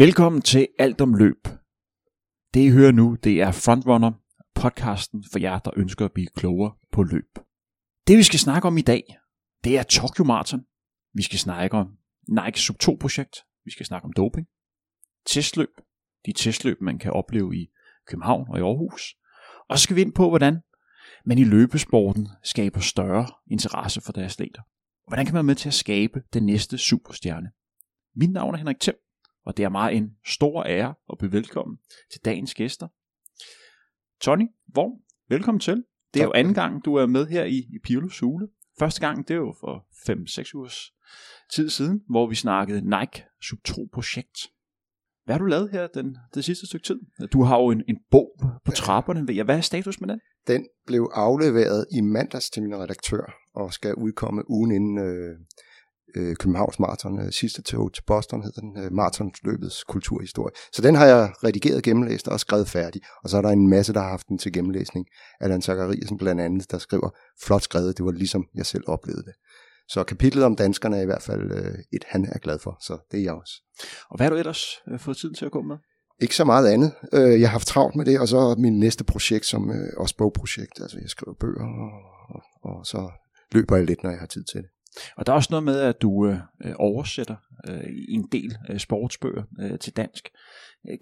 Velkommen til Alt om løb. Det I hører nu, det er Frontrunner, podcasten for jer, der ønsker at blive klogere på løb. Det vi skal snakke om i dag, det er Tokyo Marathon. Vi skal snakke om Nike Sub 2 projekt. Vi skal snakke om doping. Testløb. De testløb, man kan opleve i København og i Aarhus. Og så skal vi ind på, hvordan man i løbesporten skaber større interesse for deres atleter. Hvordan kan man være med til at skabe den næste superstjerne? Mit navn er Henrik Thiem, og det er mig en stor ære at blive velkommen til dagens gæster. Tony Worm, velkommen til. Det er jo anden gang, du er med her i, i Pirlos Hule. Første gang, det er jo for 5-6 ugers tid siden, hvor vi snakkede Nike Sub 2 projekt. Hvad har du lavet her den, det sidste stykke tid? Du har jo en, en bog på trapperne. Ja, hvad er status med den? Den blev afleveret i mandags til min redaktør, og skal udkomme ugen inden øh, øh, Københavns Marathon. Øh, sidste tog til Boston hedder den, øh, Marathonløbets kulturhistorie. Så den har jeg redigeret, gennemlæst og skrevet færdig. Og så er der en masse, der har haft den til gennemlæsning. Allan Zachariasen blandt andet, der skriver, flot skrevet, det var ligesom jeg selv oplevede det. Så kapitlet om danskerne er i hvert fald øh, et, han er glad for, så det er jeg også. Og hvad har du ellers øh, fået tid til at gå med? Ikke så meget andet. Øh, jeg har haft travlt med det, og så min næste projekt, som øh, også bogprojekt. Altså jeg skriver bøger, og, og, og så løber jeg lidt, når jeg har tid til det. Og der er også noget med, at du øh, oversætter øh, en del øh, sportsbøger øh, til dansk.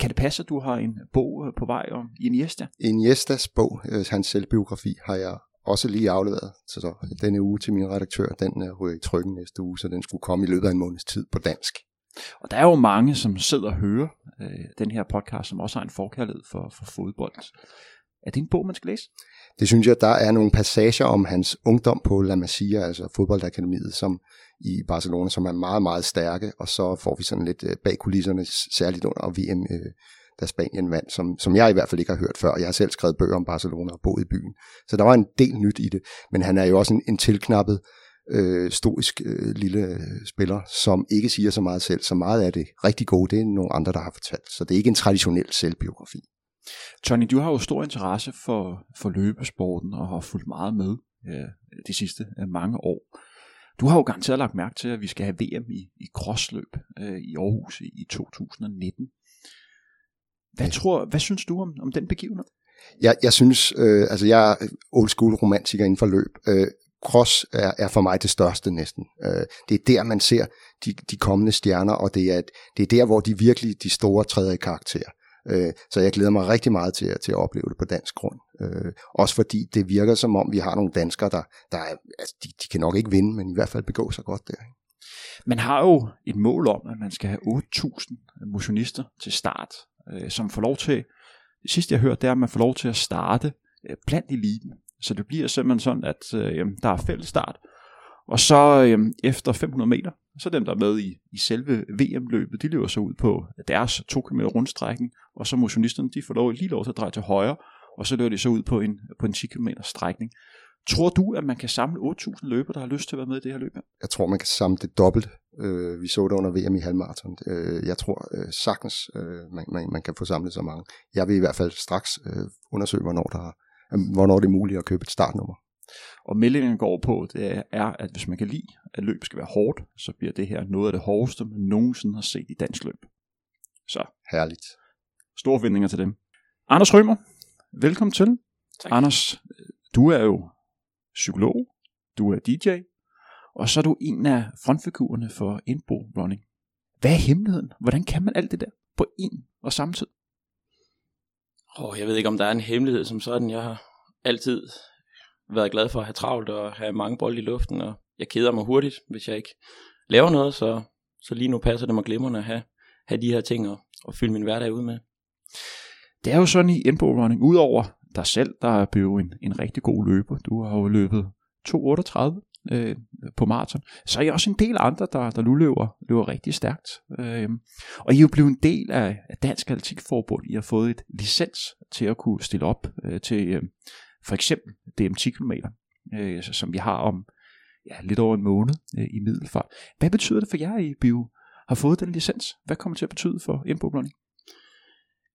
Kan det passe, at du har en bog øh, på vej om Iniesta? Iniestas bog, øh, hans selvbiografi, har jeg også lige afleveret så, så denne uge til min redaktør. Den øh, ryger i trykken næste uge, så den skulle komme i løbet af en måneds tid på dansk. Og der er jo mange, som sidder og hører øh, den her podcast, som også har en forkærlighed for, for fodbold. Er det en bog, man skal læse? Det synes jeg, der er nogle passager om hans ungdom på La Masia, altså fodboldakademiet, som i Barcelona, som er meget, meget stærke, og så får vi sådan lidt øh, bag kulisserne, særligt under VM, øh, da Spanien vandt, som, som jeg i hvert fald ikke har hørt før. Jeg har selv skrevet bøger om Barcelona og boet i byen. Så der var en del nyt i det, men han er jo også en, en tilknappet, øh, stoisk øh, lille øh, spiller, som ikke siger så meget selv. Så meget af det rigtig gode, det er nogle andre, der har fortalt. Så det er ikke en traditionel selvbiografi. Tony, du har jo stor interesse for, for løbesporten og har fulgt meget med ja, de sidste øh, mange år. Du har jo garanteret lagt mærke til, at vi skal have VM i, i crossløb øh, i Aarhus i, i 2019. Hvad, ja. tror, hvad synes du om, om den begivenhed? Jeg, jeg synes, øh, altså jeg er old school romantiker inden for løb. Øh, cross er, er for mig det største næsten. Øh, det er der, man ser de, de kommende stjerner, og det er, det er der, hvor de virkelig de store træder i karakter. Øh, så jeg glæder mig rigtig meget til, at, til at opleve det på dansk grund. Øh, også fordi det virker som om, vi har nogle danskere, der, der er, altså, de, de kan nok ikke vinde, men i hvert fald begå sig godt der. Man har jo et mål om, at man skal have 8.000 motionister til start, øh, som får lov til, det sidste jeg hørte, det er, at man får lov til at starte øh, blandt eliten. Så det bliver simpelthen sådan, at øh, der er fælles start, og så øh, efter 500 meter, så dem, der er med i, i selve VM-løbet, de løber så ud på deres 2 km rundstrækning, og så motionisterne, de får lov, lige lov til at dreje til højre, og så løber de så ud på en, på en 10 km strækning. Tror du, at man kan samle 8.000 løbere, der har lyst til at være med i det her løb? Jeg tror, man kan samle det dobbelt. Øh, vi så det under VM i halvmarathon. Øh, jeg tror øh, sagtens, øh, man, man, man kan få samlet så mange. Jeg vil i hvert fald straks øh, undersøge, hvornår, der, øh, hvornår det er muligt at købe et startnummer. Og meldingen går på, det er, at hvis man kan lide, at løb skal være hårdt, så bliver det her noget af det hårdeste, man nogensinde har set i dansk løb. Så. Herligt. Store forventninger til dem. Anders Rømer, velkommen til. Tak. Anders, du er jo psykolog, du er DJ, og så er du en af frontfigurerne for Inbo Running. Hvad er hemmeligheden? Hvordan kan man alt det der på en og samme tid? Oh, jeg ved ikke, om der er en hemmelighed som sådan. Jeg har altid været glad for at have travlt og have mange bolde i luften, og jeg keder mig hurtigt, hvis jeg ikke laver noget, så, så lige nu passer det mig glimrende at have, have de her ting og, og fylde min hverdag ud med. Det er jo sådan i Inbo Running, udover dig selv, der er blevet en, en rigtig god løber. Du har jo løbet 2.38 øh, på maraton. Så er I også en del andre, der, der nu løber, løber rigtig stærkt. Øh, og I er jo blevet en del af, af Dansk Atletikforbund. I har fået et licens til at kunne stille op øh, til øh, for eksempel DM 10 km, øh, som vi har om ja, lidt over en måned øh, i middelfart. Hvad betyder det for jer, I bio har fået den licens? Hvad kommer det til at betyde for Inbo Running?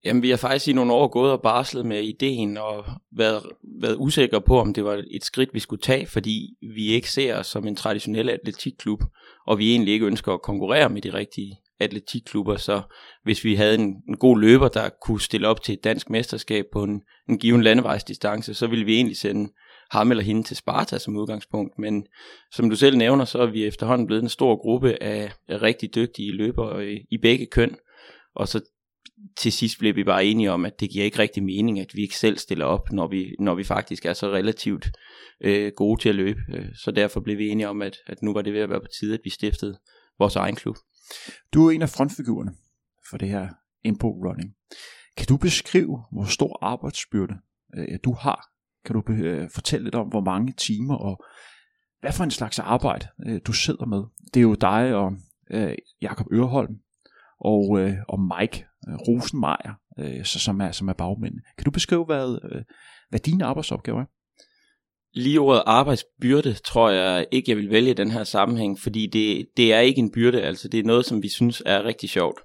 Jamen, vi har faktisk i nogle år gået og barslet med ideen og været, været usikre på, om det var et skridt, vi skulle tage, fordi vi ikke ser os som en traditionel atletikklub, og vi egentlig ikke ønsker at konkurrere med de rigtige atletikklubber, så hvis vi havde en, en god løber, der kunne stille op til et dansk mesterskab på en, en given landevejsdistance, så ville vi egentlig sende ham eller hende til Sparta som udgangspunkt. Men som du selv nævner, så er vi efterhånden blevet en stor gruppe af, af rigtig dygtige løbere i, i begge køn. Og så til sidst blev vi bare enige om, at det giver ikke rigtig mening, at vi ikke selv stiller op, når vi, når vi faktisk er så relativt øh, gode til at løbe. Øh, så derfor blev vi enige om, at, at nu var det ved at være på tide, at vi stiftede vores egen klub. Du er en af frontfigurerne for det her Impo Running. Kan du beskrive, hvor stor arbejdsbyrde øh, du har? Kan du øh, fortælle lidt om, hvor mange timer og hvad for en slags arbejde øh, du sidder med? Det er jo dig og øh, Jakob Øreholm og, øh, og Mike øh, Rosenmeier, øh, så, som, er, som er bagmænd. Kan du beskrive, hvad, øh, hvad dine arbejdsopgaver er? Lige ordet arbejdsbyrde tror jeg ikke, jeg vil vælge i den her sammenhæng, fordi det, det er ikke en byrde, altså det er noget, som vi synes er rigtig sjovt.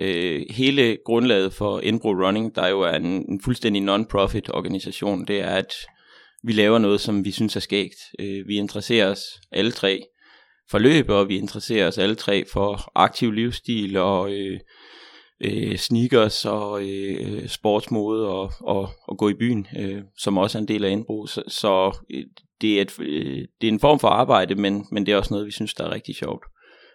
Øh, hele grundlaget for Indbro Running, der jo er en, en fuldstændig non-profit organisation, det er, at vi laver noget, som vi synes er skægt. Øh, vi interesserer os alle tre for løb, og vi interesserer os alle tre for aktiv livsstil og øh, øh, sneakers og øh, sportsmode og, og, og gå i byen, øh, som også er en del af indbrug. Så, så øh, det, er et, øh, det er en form for arbejde, men, men det er også noget, vi synes, der er rigtig sjovt.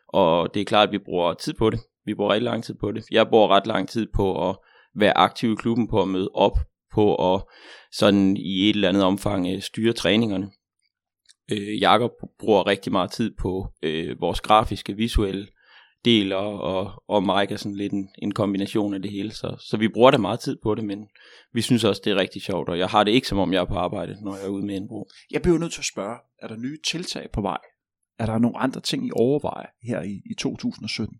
Og det er klart, at vi bruger tid på det. Vi bruger rigtig lang tid på det. Jeg bruger ret lang tid på at være aktiv i klubben, på at møde op, på at sådan i et eller andet omfang øh, styre træningerne. Øh, Jakob bruger rigtig meget tid på øh, vores grafiske, visuelle del, og, og, og Mike er sådan lidt en, en kombination af det hele. Så, så vi bruger da meget tid på det, men vi synes også, det er rigtig sjovt, og jeg har det ikke som om, jeg er på arbejde, når jeg er ude med indbrug. Jeg bliver nødt til at spørge, er der nye tiltag på vej? Er der nogle andre ting, I overvejer her i, i 2017?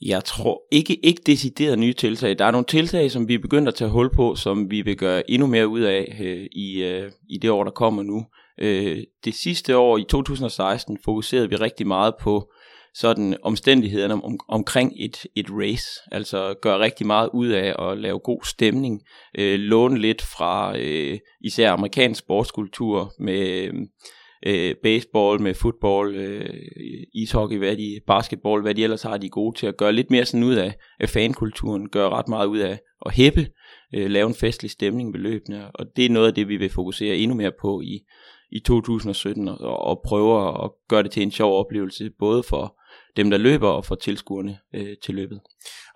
Jeg tror ikke, ikke decideret nye tiltag. Der er nogle tiltag, som vi er begyndt at tage hul på, som vi vil gøre endnu mere ud af øh, i, øh, i det år, der kommer nu. Øh, det sidste år, i 2016, fokuserede vi rigtig meget på sådan omstændighederne om, omkring et, et race. Altså gøre rigtig meget ud af at lave god stemning. Øh, låne lidt fra øh, især amerikansk sportskultur med øh, baseball, med fodbold, øh, ishockey, hvad de, basketball, hvad de ellers har, de er gode til at gøre lidt mere sådan ud af, af fankulturen, gøre ret meget ud af at hæppe, øh, lave en festlig stemning ved løbende, og det er noget af det, vi vil fokusere endnu mere på i, i 2017, og, og prøve at gøre det til en sjov oplevelse, både for dem, der løber, og for tilskuerne øh, til løbet.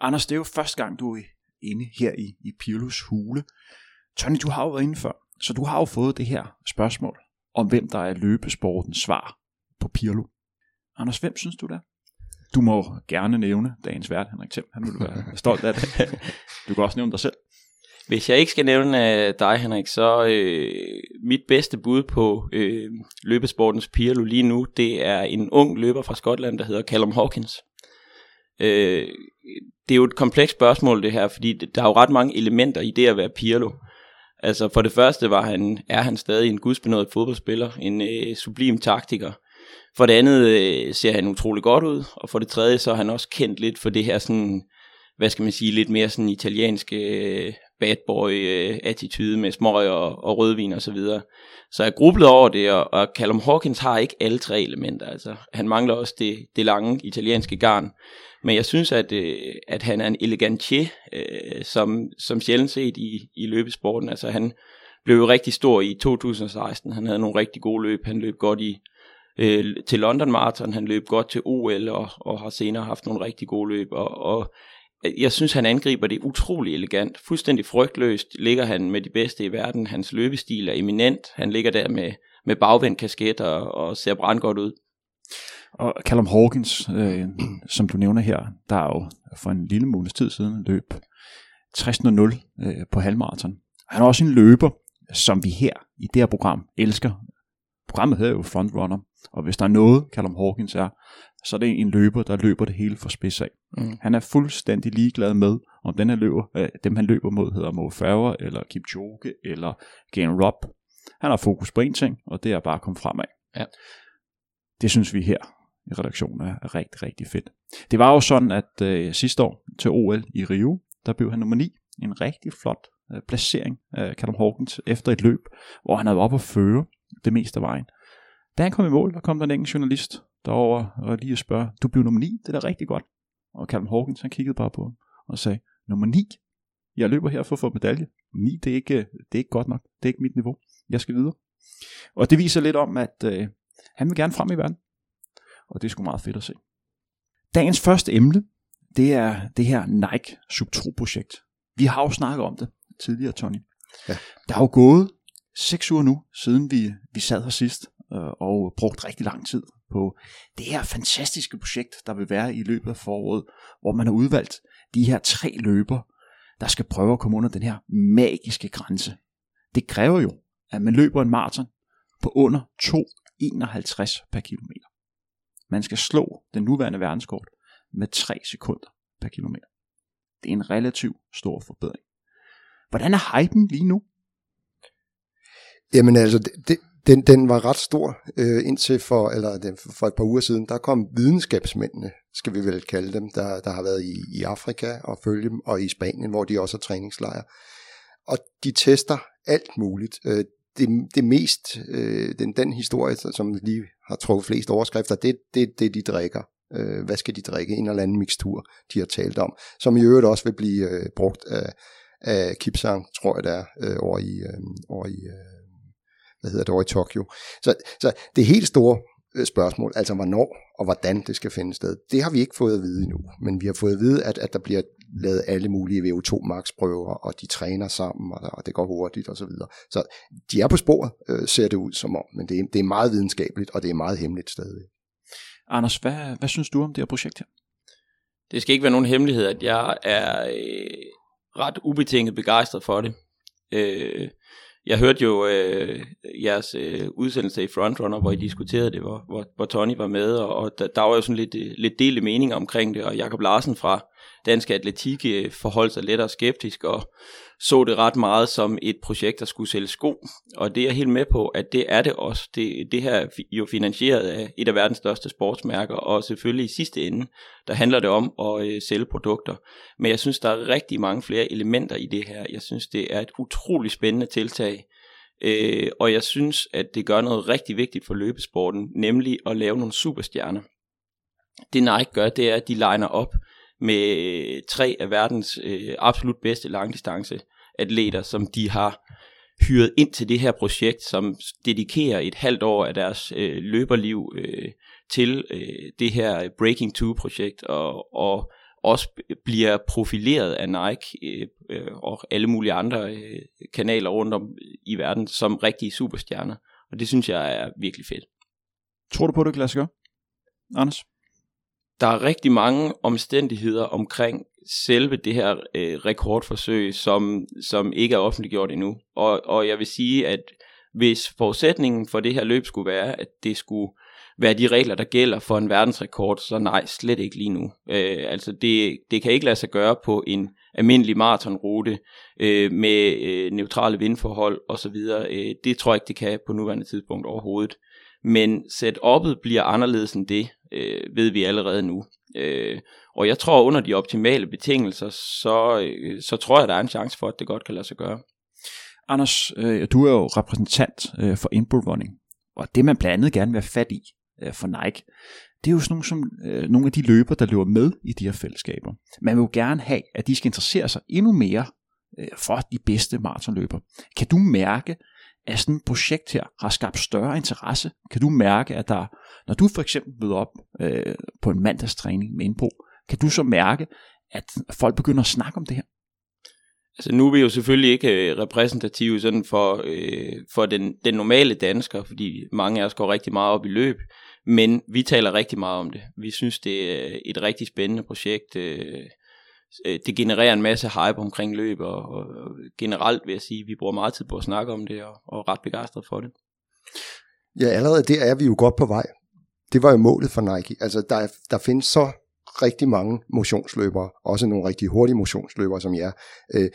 Anders, det er jo første gang, du er inde her i, i Pirlos hule. Tony, du har jo været inde før, så du har jo fået det her spørgsmål om, hvem der er løbesportens svar på Pirlo. Anders, hvem synes du det Du må gerne nævne dagens vært, Henrik Thiem. Han vil være stolt af det. Du kan også nævne dig selv. Hvis jeg ikke skal nævne øh, dig, Henrik, så øh, mit bedste bud på øh, løbesportens Pirlo lige nu, det er en ung løber fra Skotland, der hedder Callum Hawkins. Øh, det er jo et komplekst spørgsmål det her, fordi der er jo ret mange elementer i det at være Pirlo. Altså for det første var han, er han stadig en gudsbenået fodboldspiller, en øh, sublim taktiker. For det andet øh, ser han utrolig godt ud, og for det tredje så er han også kendt lidt for det her sådan, hvad skal man sige, lidt mere sådan italienske øh, bad boy øh, attitude med smøg og, og rødvin og så videre. Så jeg grublede over det, og, og Callum Hawkins har ikke alle tre elementer. Altså, han mangler også det, det lange italienske garn. Men jeg synes, at, øh, at han er en elegantier, øh, som, som sjældent set i, i løbesporten. Altså han blev jo rigtig stor i 2016. Han havde nogle rigtig gode løb. Han løb godt i øh, til London Marathon. Han løb godt til OL og, og har senere haft nogle rigtig gode løb. Og, og jeg synes, han angriber det utrolig elegant. Fuldstændig frygtløst ligger han med de bedste i verden. Hans løbestil er eminent. Han ligger der med, med bagvendt kasket og, og ser brandgodt ud. Og Callum Hawkins, øh, som du nævner her, der er jo for en lille måneds tid siden løb 60.00 øh, på halvmarathon. Han er også en løber, som vi her i det her program elsker. Programmet hedder jo Frontrunner, og hvis der er noget, Callum Hawkins er, så er det en løber, der løber det hele for spids af. Mm. Han er fuldstændig ligeglad med, om den her løber, øh, dem han løber mod hedder Mo Farah, eller Kipchoge, eller Gain Rob. Han har fokus på én ting, og det er bare at komme fremad. Ja. Det synes vi her i redaktionen er rigtig, rigtig fedt. Det var jo sådan, at øh, sidste år til OL i Rio, der blev han nummer 9. En rigtig flot øh, placering af Callum Hawkins efter et løb, hvor han havde været oppe at føre det meste af vejen. Da han kom i mål, der kom der en enkelt journalist derover og lige spørge, du blev nummer 9, det er da rigtig godt. Og Callum Hawkins, han kiggede bare på ham og sagde, nummer 9? Jeg løber her for at få medalje. 9, det er ikke, det er ikke godt nok. Det er ikke mit niveau. Jeg skal videre. Og det viser lidt om, at øh, han vil gerne frem i verden. Og det er sgu meget fedt at se. Dagens første emne, det er det her Nike Subtro-projekt. Vi har jo snakket om det tidligere, Tony. Ja. Der er jo gået seks uger nu, siden vi, vi sad her sidst, Øh, og brugt rigtig lang tid på det her fantastiske projekt, der vil være i løbet af foråret, hvor man har udvalgt de her tre løber, der skal prøve at komme under den her magiske grænse. Det kræver jo, at man løber en maraton på under 2,51 per kilometer. Man skal slå den nuværende verdenskort med 3 sekunder per kilometer. Det er en relativt stor forbedring. Hvordan er hypen lige nu? Jamen altså, det, det, den, den var ret stor øh, indtil for, eller den, for et par uger siden. Der kom videnskabsmændene, skal vi vel kalde dem, der, der har været i, i Afrika og følge dem, og i Spanien, hvor de også har træningslejre. Og de tester alt muligt. Øh, det, det mest, øh, den, den historie, som lige har trukket flest overskrifter, det er det, det, de drikker. Øh, hvad skal de drikke? En eller anden mixtur, de har talt om, som i øvrigt også vil blive øh, brugt af, af Kipsang, tror jeg det er, øh, over i, øh, over i øh, hvad hedder det, over i Tokyo. Så, så det helt store øh, spørgsmål, altså hvornår og hvordan det skal finde sted, det har vi ikke fået at vide endnu. Men vi har fået at vide, at, at der bliver lavet alle mulige VO2 max prøver, og de træner sammen, og, og det går hurtigt og så videre. Så de er på sporet, øh, ser det ud som om, men det er, det er meget videnskabeligt, og det er meget hemmeligt stadig. Anders, hvad, hvad synes du om det her projekt her? Det skal ikke være nogen hemmelighed, at jeg er øh, ret ubetinget begejstret for det. Øh, jeg hørte jo øh, jeres øh, udsendelse i Frontrunner, hvor I diskuterede det, hvor, hvor, hvor Tony var med, og, og der, der var jo sådan lidt, øh, lidt delte meninger omkring det, og Jakob Larsen fra Dansk Atletik øh, forholdt sig lidt og skeptisk, og så det ret meget som et projekt, der skulle sælge sko, og det er jeg helt med på, at det er det også. Det, det her er jo finansieret af et af verdens største sportsmærker, og selvfølgelig i sidste ende, der handler det om at øh, sælge produkter. Men jeg synes, der er rigtig mange flere elementer i det her. Jeg synes, det er et utroligt spændende tiltag, øh, og jeg synes, at det gør noget rigtig vigtigt for løbesporten, nemlig at lave nogle superstjerner. Det Nike gør, det er, at de liner op med øh, tre af verdens øh, absolut bedste langdistance atleter, som de har hyret ind til det her projekt, som dedikerer et halvt år af deres øh, løberliv øh, til øh, det her Breaking 2 projekt og, og også bliver profileret af Nike øh, øh, og alle mulige andre øh, kanaler rundt om i verden som rigtige superstjerner. Og det synes jeg er virkelig fedt. Tror du på, det kan lade sig gøre? Anders? Der er rigtig mange omstændigheder omkring selve det her øh, rekordforsøg, som, som ikke er offentliggjort endnu. Og, og jeg vil sige, at hvis forudsætningen for det her løb skulle være, at det skulle være de regler, der gælder for en verdensrekord, så nej, slet ikke lige nu. Øh, altså det, det kan ikke lade sig gøre på en almindelig maratonrute øh, med øh, neutrale vindforhold osv. Øh, det tror jeg ikke, det kan på nuværende tidspunkt overhovedet. Men setup'et bliver anderledes end det, øh, ved vi allerede nu. Øh, og jeg tror, under de optimale betingelser, så, øh, så tror jeg, der er en chance for, at det godt kan lade sig gøre. Anders, øh, du er jo repræsentant øh, for Inbound Running, og det man blandt andet gerne vil have fat i øh, for Nike, det er jo sådan nogle, som, øh, nogle af de løber, der løber med i de her fællesskaber. Man vil jo gerne have, at de skal interessere sig endnu mere øh, for de bedste maratonløber. Kan du mærke, at sådan et projekt her har skabt større interesse? Kan du mærke, at der, når du for eksempel møder op øh, på en mandagstræning med indbo, kan du så mærke, at folk begynder at snakke om det her? Altså nu er vi jo selvfølgelig ikke øh, repræsentative sådan for, øh, for den, den normale dansker, fordi mange af os går rigtig meget op i løb, men vi taler rigtig meget om det. Vi synes, det er et rigtig spændende projekt. Øh, Øh, det genererer en masse hype omkring løb, og, og generelt vil jeg sige, at vi bruger meget tid på at snakke om det, og, og er ret begejstret for det. Ja, allerede der er vi jo godt på vej. Det var jo målet for Nike. Altså, der, der findes så rigtig mange motionsløbere, også nogle rigtig hurtige motionsløbere som jer. Øh,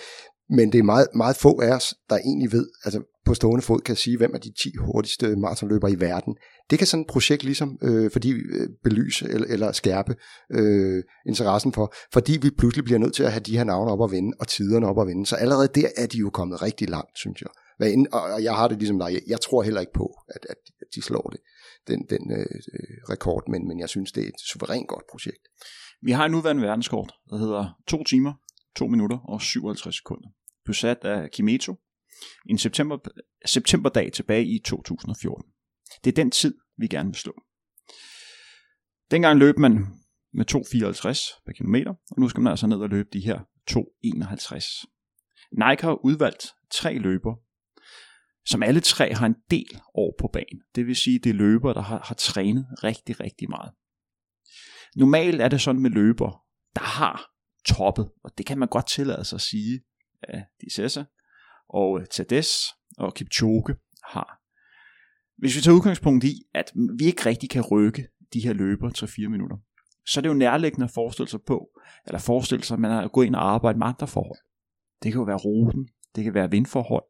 men det er meget, meget få af os, der egentlig ved, altså på stående fod kan sige, hvem er de 10 hurtigste maratonløbere i verden. Det kan sådan et projekt ligesom, øh, fordi øh, belyse eller, eller skærpe øh, interessen for, fordi vi pludselig bliver nødt til at have de her navne op at vende, og tiderne op at vende. Så allerede der er de jo kommet rigtig langt, synes jeg. Hvad end, og jeg har det ligesom dig, jeg, tror heller ikke på, at, at de slår det, den, den øh, øh, rekord, men, men jeg synes, det er et suverænt godt projekt. Vi har en verdenskort, der hedder 2 timer, 2 minutter og 57 sekunder. Besat af Kimeto en september, septemberdag tilbage i 2014. Det er den tid, vi gerne vil slå. Dengang løb man med 2,54 per kilometer, og nu skal man altså ned og løbe de her 2,51. Nike har udvalgt tre løber, som alle tre har en del år på banen. Det vil sige, det er løber, der har, har trænet rigtig, rigtig meget. Normalt er det sådan med løber, der har toppet, og det kan man godt tillade sig at sige, at de Sessa og øh, Tades og Kipchoge har. Hvis vi tager udgangspunkt i, at vi ikke rigtig kan rykke de her løber 3-4 minutter, så er det jo nærliggende at forestille sig på, eller forestille sig, at man har gået ind og arbejdet med andre forhold. Det kan jo være ruten, det kan være vindforhold,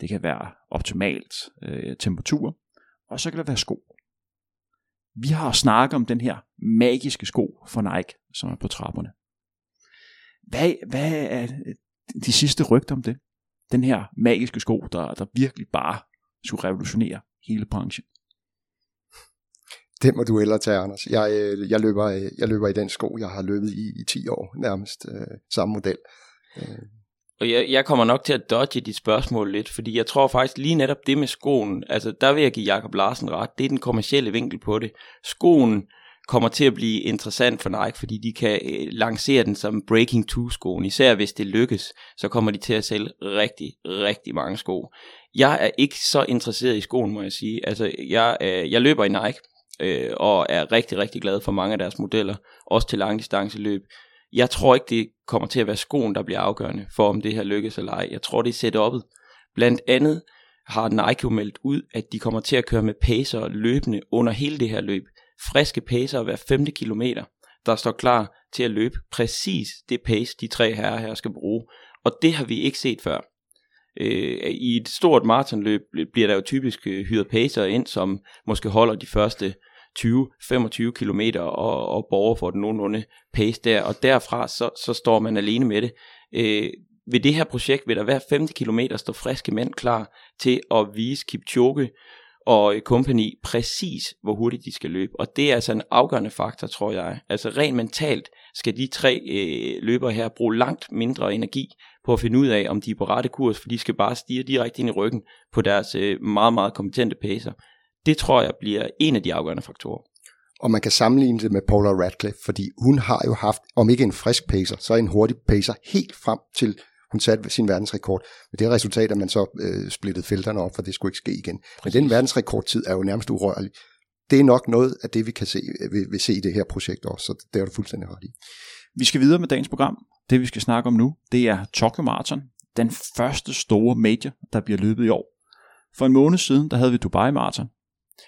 det kan være optimalt øh, temperatur, og så kan det være sko. Vi har snakket om den her magiske sko for Nike, som er på trapperne. Hvad, hvad er de sidste rygter om det? Den her magiske sko, der, der virkelig bare skulle revolutionere hele branchen. Det må du ellers tage, Anders. Jeg, øh, jeg, løber, øh, jeg løber i den sko, jeg har løbet i i 10 år, nærmest øh, samme model. Øh. Og jeg, jeg kommer nok til at dodge dit spørgsmål lidt, fordi jeg tror faktisk lige netop det med skoen, altså der vil jeg give Jakob Larsen ret, det er den kommercielle vinkel på det. Skoen kommer til at blive interessant for Nike, fordi de kan øh, lancere den som Breaking 2-skoen. Især hvis det lykkes, så kommer de til at sælge rigtig, rigtig mange sko. Jeg er ikke så interesseret i skoen, må jeg sige. Altså, jeg, øh, jeg løber i Nike, øh, og er rigtig, rigtig glad for mange af deres modeller, også til langdistanceløb. Jeg tror ikke, det kommer til at være skoen, der bliver afgørende for, om det her lykkes eller ej. Jeg tror, det er setupet. Blandt andet har Nike jo meldt ud, at de kommer til at køre med pacer løbende under hele det her løb. Friske pacer hver 5. kilometer, der står klar til at løbe præcis det pace, de tre herrer her skal bruge. Og det har vi ikke set før. Øh, I et stort maratonløb bliver der jo typisk øh, hyret pacer ind, som måske holder de første 20-25 km og, og borger for den nogenlunde pace der, og derfra så, så står man alene med det. Øh, ved det her projekt vil der hver 50 km stå friske mænd klar til at vise Kipchoge og company præcis, hvor hurtigt de skal løbe. Og det er altså en afgørende faktor, tror jeg. Altså rent mentalt skal de tre øh, løbere her bruge langt mindre energi på at finde ud af, om de er på rette kurs, for de skal bare stige direkte ind i ryggen på deres øh, meget, meget kompetente pacer. Det tror jeg bliver en af de afgørende faktorer. Og man kan sammenligne det med Paula Radcliffe, fordi hun har jo haft, om ikke en frisk pacer, så en hurtig pacer helt frem til hun satte sin verdensrekord. Med det resultat, at man så øh, splittede felterne op, for det skulle ikke ske igen. Præcis. Men den verdensrekordtid er jo nærmest urørlig. Det er nok noget af det, vi kan se, vil, vil se i det her projekt også, så det er du fuldstændig ret i. Vi skal videre med dagens program. Det vi skal snakke om nu, det er Tokyo Marathon. Den første store major, der bliver løbet i år. For en måned siden, der havde vi Dubai Marathon.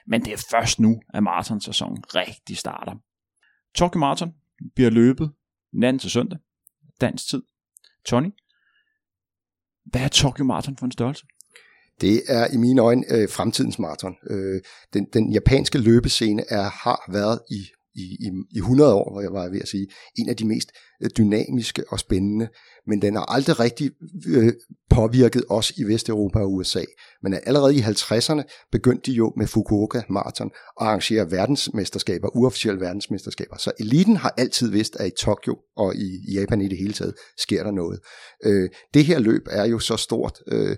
Men det er først nu, at marathonsæsonen rigtig starter. Tokyo Marathon bliver løbet natten til søndag, dansk tid. Tony, hvad er Tokyo Marathon for en størrelse? Det er i mine øjne øh, fremtidens maraton. Øh, den, den japanske løbescene er, har været i i, i, i 100 år, hvor jeg var ved at sige, en af de mest øh, dynamiske og spændende, men den har aldrig rigtig øh, påvirket os i Vesteuropa og USA. Men allerede i 50'erne begyndte de jo med Fukuoka Marathon at arrangere verdensmesterskaber, uofficielle verdensmesterskaber. Så eliten har altid vidst, at i Tokyo og i, i Japan i det hele taget sker der noget. Øh, det her løb er jo så stort øh,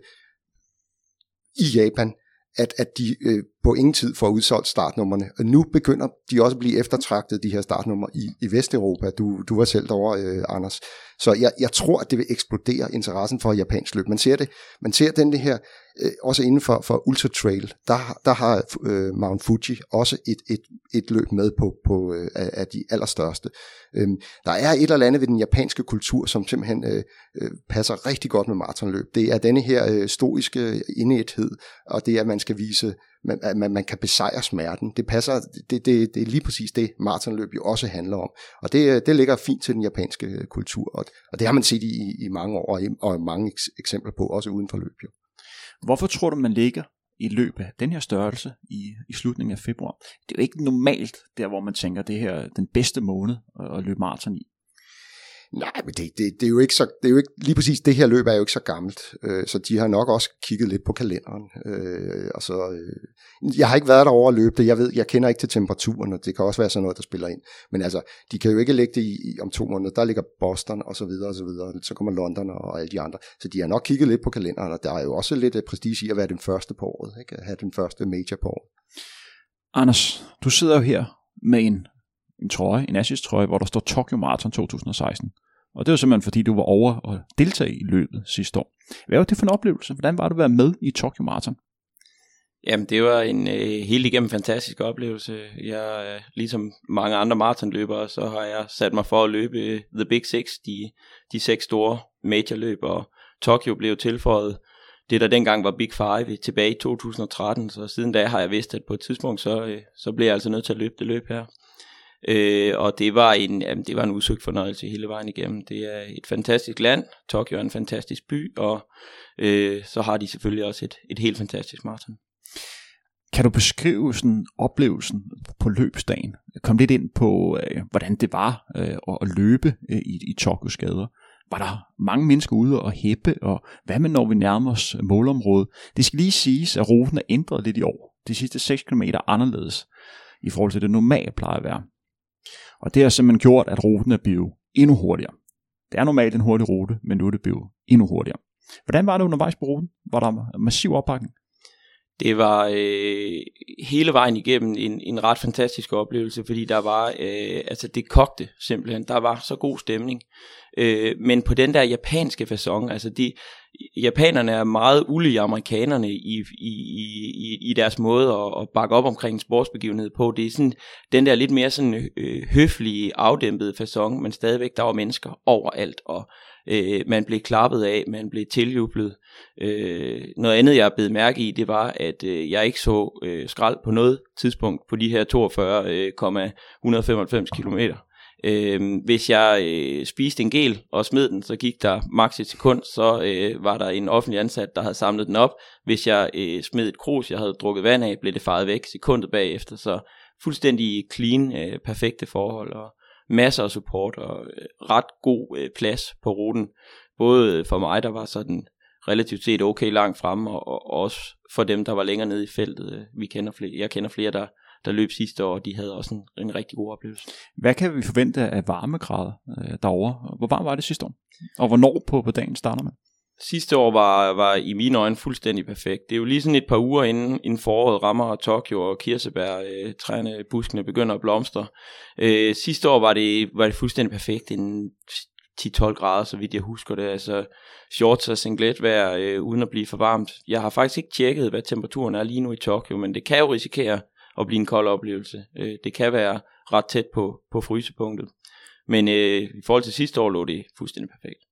i Japan, at, at de øh, på ingen tid får udsolgt startnummerne. Og nu begynder de også at blive eftertragtet, de her startnumre i, i Vesteuropa. Du, du var selv derovre, øh, Anders. Så jeg, jeg tror, at det vil eksplodere interessen for japansk løb. Man ser det, man ser den det her, øh, også inden for, for Ultra Trail, der, der har øh, Mount Fuji også et, et, et løb med på, på øh, af de allerstørste. Øhm, der er et eller andet ved den japanske kultur, som simpelthen øh, øh, passer rigtig godt med maratonløb. Det er denne her øh, stoiske indethed, og det er, at man skal vise man, man, man kan besejre smerten. Det passer, det, det, det er lige præcis det, maratonløb jo også handler om. Og det, det ligger fint til den japanske kultur, og, og det har man set i, i mange år, og mange eksempler på, også uden for løb jo. Hvorfor tror du, man ligger i løb af den her størrelse i, i slutningen af februar? Det er jo ikke normalt, der hvor man tænker, det her den bedste måned at løbe maraton i. Nej, men det, det, det, er jo ikke så, det er jo ikke, lige præcis det her løb er jo ikke så gammelt, øh, så de har nok også kigget lidt på kalenderen. Øh, og så, øh, jeg har ikke været derovre og løbe det, jeg ved, jeg kender ikke til temperaturen, og det kan også være sådan noget, der spiller ind. Men altså, de kan jo ikke lægge det i, i om to måneder, der ligger Boston og så videre og så videre, så kommer London og alle de andre. Så de har nok kigget lidt på kalenderen, og der er jo også lidt øh, prestige i at være den første på året, ikke? at have den første major på året. Anders, du sidder jo her med en en trøje, en Asics trøje, hvor der står Tokyo Marathon 2016. Og det var simpelthen fordi, du var over og deltage i løbet sidste år. Hvad var det for en oplevelse? Hvordan var du at være med i Tokyo Marathon? Jamen, det var en øh, helt igennem fantastisk oplevelse. Jeg, øh, ligesom mange andre maratonløbere, så har jeg sat mig for at løbe øh, The Big Six, de, de seks store majorløb, og Tokyo blev tilføjet det, der dengang var Big Five øh, tilbage i 2013, så siden da har jeg vidst, at på et tidspunkt, så, øh, så bliver jeg altså nødt til at løbe det løb her. Øh, og det var en jamen, det var en udsøgt fornøjelse hele vejen igennem. Det er et fantastisk land. Tokyo er en fantastisk by, og øh, så har de selvfølgelig også et, et helt fantastisk maraton. Kan du beskrive sådan oplevelsen på løbsdagen? Kom lidt ind på, øh, hvordan det var øh, at løbe øh, i, i Tokyos gader. Var der mange mennesker ude og hæppe, og hvad med når vi nærmer os målområdet? Det skal lige siges, at ruten er ændret lidt i år. De sidste 6 km anderledes i forhold til det normale plejer at være. Og det har simpelthen gjort, at ruten er blevet endnu hurtigere. Det er normalt en hurtig rute, men nu er det blevet endnu hurtigere. Hvordan var det undervejs på ruten? Var der massiv opbakning? Det var øh, hele vejen igennem en, en ret fantastisk oplevelse, fordi der var, øh, altså det kogte simpelthen, der var så god stemning. Øh, men på den der japanske façon, altså de, japanerne er meget ulige amerikanerne i, i, i, i deres måde at, at bakke op omkring en sportsbegivenhed på. Det er sådan den der lidt mere sådan øh, høflige, afdæmpede façon, men stadigvæk der var mennesker overalt, og øh, man blev klappet af, man blev tiljublet. Øh, noget andet, jeg er blevet mærke i, det var, at øh, jeg ikke så øh, skrald på noget tidspunkt på de her 42,195 øh, km. Øh, hvis jeg øh, spiste en gel og smed den, så gik der maks et sekund, så øh, var der en offentlig ansat, der havde samlet den op. Hvis jeg øh, smed et krus, jeg havde drukket vand af, blev det faret væk sekundet bagefter. Så fuldstændig clean, øh, perfekte forhold og masser af support og øh, ret god øh, plads på ruten. Både øh, for mig, der var sådan relativt set okay langt fremme, og, og også for dem, der var længere nede i feltet. Øh, vi kender flere, jeg kender flere, der der løb sidste år, og de havde også en, en rigtig god oplevelse. Hvad kan vi forvente af varmegrader øh, derovre? Hvor varmt var det sidste år? Og hvornår på, på dagen starter man? Sidste år var, var i mine øjne fuldstændig perfekt. Det er jo lige sådan et par uger inden, inden foråret rammer Tokyo og kirsebær, øh, træerne, buskene begynder at blomstre. Øh, sidste år var det, var det fuldstændig perfekt. En 10-12 grader, så vidt jeg husker det. Altså shorts og singlet vejr, øh, uden at blive for varmt. Jeg har faktisk ikke tjekket, hvad temperaturen er lige nu i Tokyo, men det kan jo risikere at blive en kold oplevelse. Øh, det kan være ret tæt på, på frysepunktet. Men øh, i forhold til sidste år lå det fuldstændig perfekt.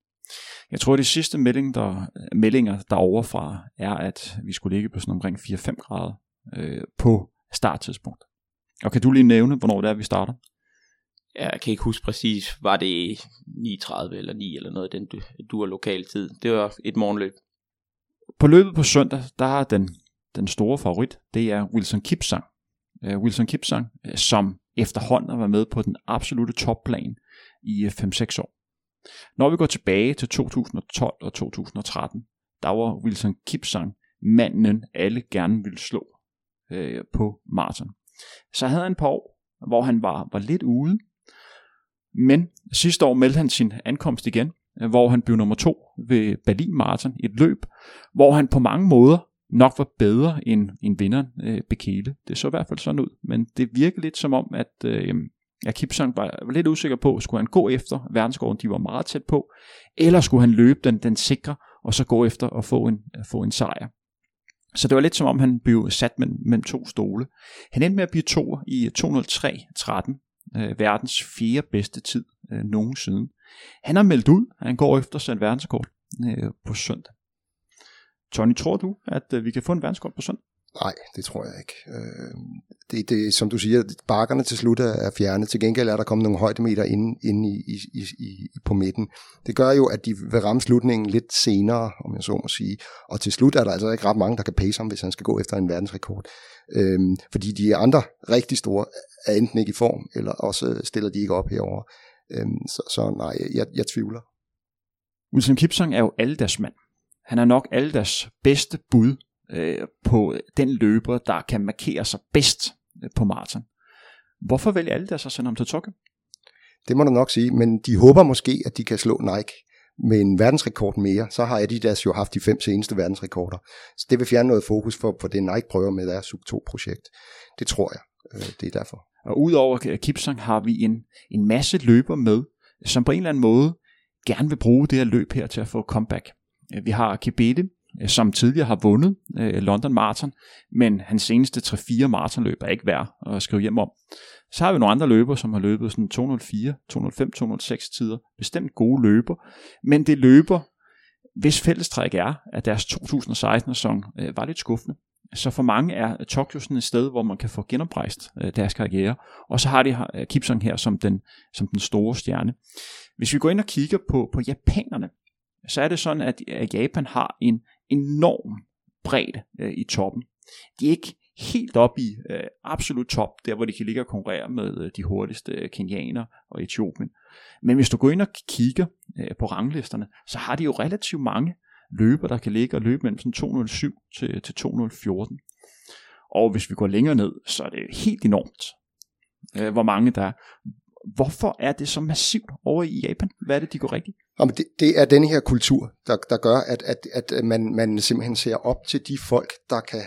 Jeg tror, at de sidste melding, der, meldinger derovre fra er, at vi skulle ligge på sådan omkring 4-5 grader øh, på starttidspunkt. Og kan du lige nævne, hvornår det er, vi starter? Ja, jeg kan ikke huske præcis, var det 9.30 eller 9 eller noget, den du, du er lokal tid. Det var et morgenløb. På løbet på søndag, der er den, den store favorit, det er Wilson Kipsang uh, Wilson Kipsang, uh, som efterhånden har været med på den absolute topplan i uh, øh, 5-6 år. Når vi går tilbage til 2012 og 2013, der var Wilson Kipsang manden, alle gerne ville slå øh, på maraton. Så havde han et par år, hvor han var, var lidt ude, men sidste år meldte han sin ankomst igen, øh, hvor han blev nummer to ved Berlin Marathon, et løb, hvor han på mange måder nok var bedre end, end vinderen øh, Bekele. Det så i hvert fald sådan ud, men det virkede lidt som om, at øh, ja, Kipsang var, var lidt usikker på, skulle han gå efter verdensgården, de var meget tæt på, eller skulle han løbe den, den sikre, og så gå efter at få en, at få en sejr. Så det var lidt som om, han blev sat mellem, mellem to stole. Han endte med at blive to i 203.13, øh, verdens fjerde bedste tid øh, nogensinde. Han har meldt ud, at han går efter at verdenskort øh, på søndag. Tony, tror du, at øh, vi kan få en verdenskort på søndag? Nej, det tror jeg ikke. Øh, det, det, som du siger, bakkerne til slut er fjernet. Til gengæld er der kommet nogle højdemeter inde, inde i, i, i, på midten. Det gør jo, at de vil ramme slutningen lidt senere, om jeg så må sige. Og til slut er der altså ikke ret mange, der kan pace ham, hvis han skal gå efter en verdensrekord. Øh, fordi de andre rigtig store er enten ikke i form, eller også stiller de ikke op herover. Øh, så, så nej, jeg, jeg tvivler. Wilson Kipsang er jo alle deres mand. Han er nok alle deres bedste bud øh, på den løber, der kan markere sig bedst øh, på maraton. Hvorfor vælger alle deres at sende ham til Tokyo? Det må du nok sige, men de håber måske, at de kan slå Nike med en verdensrekord mere. Så har Adidas jo haft de fem seneste verdensrekorder. Så det vil fjerne noget fokus for, for det Nike prøver med deres Sub 2-projekt. Det tror jeg. Øh, det er derfor. Og udover Kipsang har vi en, en masse løber med, som på en eller anden måde gerne vil bruge det her løb her til at få comeback. Vi har Kibete, Øh, Øh, som tidligere har vundet øh, London Marathon, men hans seneste 3-4 maratonløb er ikke værd at skrive hjem om. Så har vi nogle andre løbere, som har løbet sådan 204, 205, 206 tider. Bestemt gode løber, men det løber, hvis fællestræk er, at deres 2016-sæson øh, var lidt skuffende. Så for mange er Tokyo sådan et sted, hvor man kan få genoprejst øh, deres karriere. Og så har de øh, Kipsang her som den, som den store stjerne. Hvis vi går ind og kigger på, på japanerne, så er det sådan, at Japan har en enorm bredde øh, i toppen. De er ikke helt op i øh, absolut top, der hvor de kan ligge og konkurrere med øh, de hurtigste øh, kenianer og Etiopien. Men hvis du går ind og kigger øh, på ranglisterne, så har de jo relativt mange løber, der kan ligge og løbe mellem sådan 207 til, til 214. Og hvis vi går længere ned, så er det helt enormt, øh, hvor mange der. Hvorfor er det så massivt over i Japan? Hvad er det, de går rigtigt? Jamen det, det er den her kultur, der, der gør, at, at, at man, man simpelthen ser op til de folk, der kan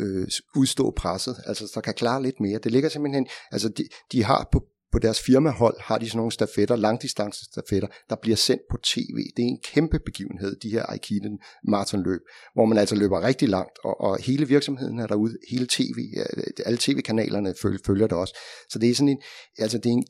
øh, udstå presset, altså der kan klare lidt mere. Det ligger simpelthen, altså de, de har på, på deres firmahold, har de sådan nogle stafetter, langdistance stafetter, der bliver sendt på tv. Det er en kæmpe begivenhed, de her Aikiden maratonløb, hvor man altså løber rigtig langt, og, og hele virksomheden er derude, hele tv, øh, alle tv-kanalerne følger, følger det også. Så det er sådan en, altså det er en,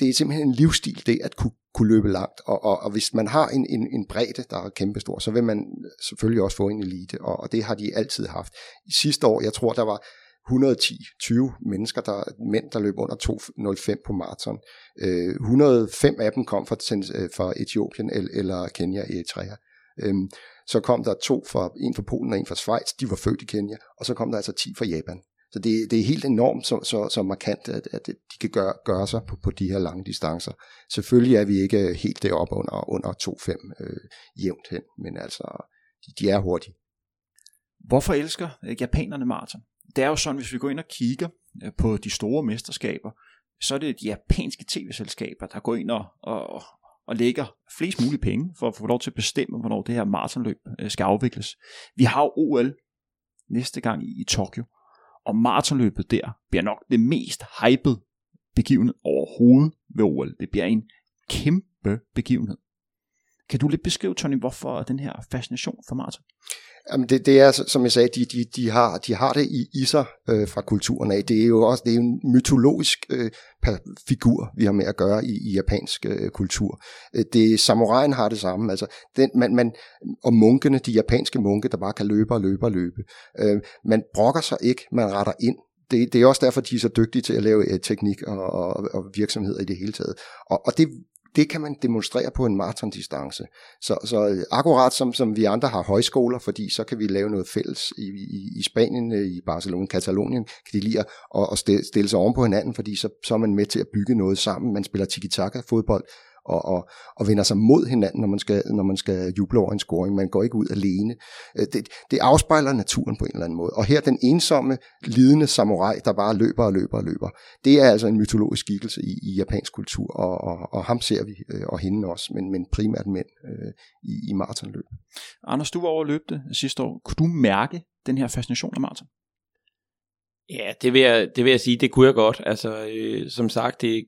det er simpelthen en livsstil, det at kunne, kunne løbe langt. Og, og, og hvis man har en, en, en bredde, der er kæmpestor, så vil man selvfølgelig også få en elite, og, og det har de altid haft. I sidste år, jeg tror, der var 110-20 mennesker, der, mænd, der løb under 2.05 på maraton. Øh, 105 af dem kom fra, øh, fra Etiopien eller, eller Kenya i Eritrea. Øh, så kom der to fra, en fra Polen og en fra Schweiz, de var født i Kenya, og så kom der altså 10 fra Japan. Så det, det er helt enormt så, så, så markant, at, at de kan gøre, gøre sig på, på de her lange distancer. Selvfølgelig er vi ikke helt deroppe under, under 2-5 øh, jævnt hen, men altså, de, de er hurtige. Hvorfor elsker japanerne maraton? Det er jo sådan, hvis vi går ind og kigger øh, på de store mesterskaber, så er det de japanske tv-selskaber, der går ind og, og, og lægger flest mulige penge for at få lov til at bestemme, hvornår det her maratonløb øh, skal afvikles. Vi har jo OL næste gang i, i Tokyo, og maratonløbet der bliver nok det mest hypede begivenhed overhovedet ved OL. Det bliver en kæmpe begivenhed. Kan du lidt beskrive, Tony, hvorfor den her fascination for maraton? Jamen det, det er, som jeg sagde, de, de, de, har, de har det i, i sig øh, fra kulturen af. Det er jo også det er en mytologisk øh, figur, vi har med at gøre i, i japansk øh, kultur. Øh, det, samuraien har det samme. Altså, den, man, man, og munkene, de japanske munke, der bare kan løbe og løbe og løbe. Øh, man brokker sig ikke, man retter ind det, det er også derfor, de er så dygtige til at lave øh, teknik og, og, og virksomheder i det hele taget. Og, og det det kan man demonstrere på en maratondistance. Så, så øh, akkurat som, som vi andre har højskoler, fordi så kan vi lave noget fælles i, i, i Spanien, øh, i Barcelona, Katalonien, kan de lide at, at stille sig oven på hinanden, fordi så, så er man med til at bygge noget sammen. Man spiller tiki-taka fodbold, og, og, og vender sig mod hinanden, når man, skal, når man skal juble over en scoring. Man går ikke ud alene. Øh, det, det afspejler naturen på en eller anden måde. Og her den ensomme, lidende samurai, der bare løber og løber og løber, det er altså en mytologisk skikkelse i, i japansk kultur, og, og, og ham ser vi, øh, og hende også, men, men primært mænd øh, i, i maratonløb. Anders, du var over løbte sidste år. Kunne du mærke den her fascination af maraton? Ja, det vil jeg, det vil jeg sige, det kunne jeg godt. Altså, øh, som sagt, det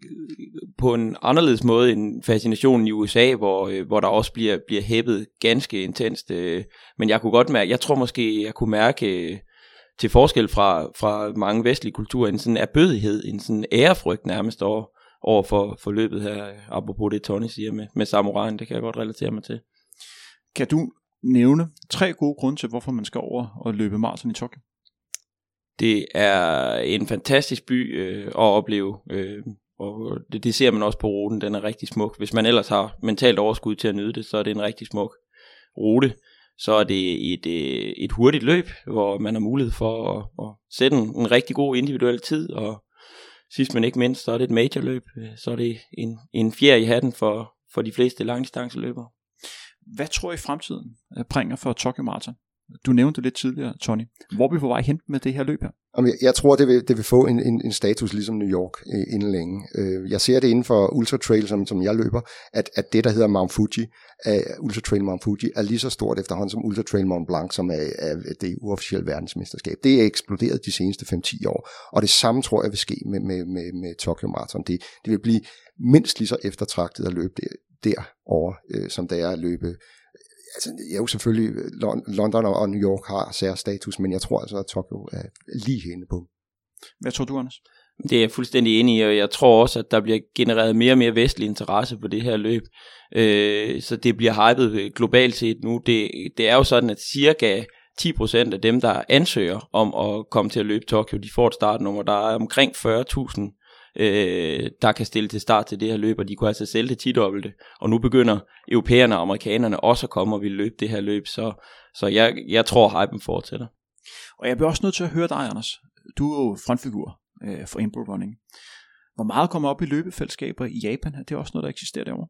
på en anderledes måde end fascinationen i USA, hvor, øh, hvor der også bliver, bliver hæppet ganske intenst. Øh, men jeg kunne godt mærke, jeg tror måske, jeg kunne mærke øh, til forskel fra, fra mange vestlige kulturer, en sådan erbødighed, en sådan ærefrygt nærmest over, over for, for løbet her, apropos det Tony siger med, med samuraien, det kan jeg godt relatere mig til. Kan du nævne tre gode grunde til, hvorfor man skal over og løbe maraton i Tokyo? Det er en fantastisk by øh, at opleve, øh, og det, det ser man også på ruten, den er rigtig smuk. Hvis man ellers har mentalt overskud til at nyde det, så er det en rigtig smuk rute. Så er det et, øh, et hurtigt løb, hvor man har mulighed for at, at sætte en, en rigtig god individuel tid, og sidst men ikke mindst, så er det et majorløb. Så er det en, en fjer i hatten for, for de fleste langdistanceløbere. Hvad tror I fremtiden øh, bringer for Tokyo Marathon? Du nævnte det lidt tidligere, Tony. Hvor er vi på vej hen med det her løb her? Jeg, jeg tror, det vil, det vil få en, en, en status ligesom New York øh, inden længe. Øh, jeg ser det inden for Ultra Trail, som, som jeg løber, at, at det, der hedder Mount Fuji, er, Ultra Trail Mount Fuji, er lige så stort efterhånden som Ultra Trail Mont Blanc, som er, er det uofficielle verdensmesterskab. Det er eksploderet de seneste 5-10 år, og det samme tror jeg vil ske med, med, med, med Tokyo Marathon. Det, det vil blive mindst lige så eftertragtet at løbe der, derovre, øh, som det er at løbe altså, jeg er jo selvfølgelig, London og New York har særstatus, men jeg tror altså, at Tokyo er lige henne på. Hvad tror du, Anders? Det er jeg fuldstændig enig i, og jeg tror også, at der bliver genereret mere og mere vestlig interesse på det her løb. Øh, så det bliver hypet globalt set nu. Det, det er jo sådan, at cirka 10% af dem, der ansøger om at komme til at løbe Tokyo, de får et startnummer. Der er omkring 40.000 øh, der kan stille til start til det her løb, og de kunne altså sælge det tidobbelte. Og nu begynder europæerne og amerikanerne også at komme og vil løbe det her løb, så, så jeg, jeg tror, hypen fortsætter. Og jeg bliver også nødt til at høre dig, Anders. Du er jo frontfigur øh, for Impro Running. Hvor meget kommer op i løbefællesskaber i Japan? Det er også noget, der eksisterer derovre.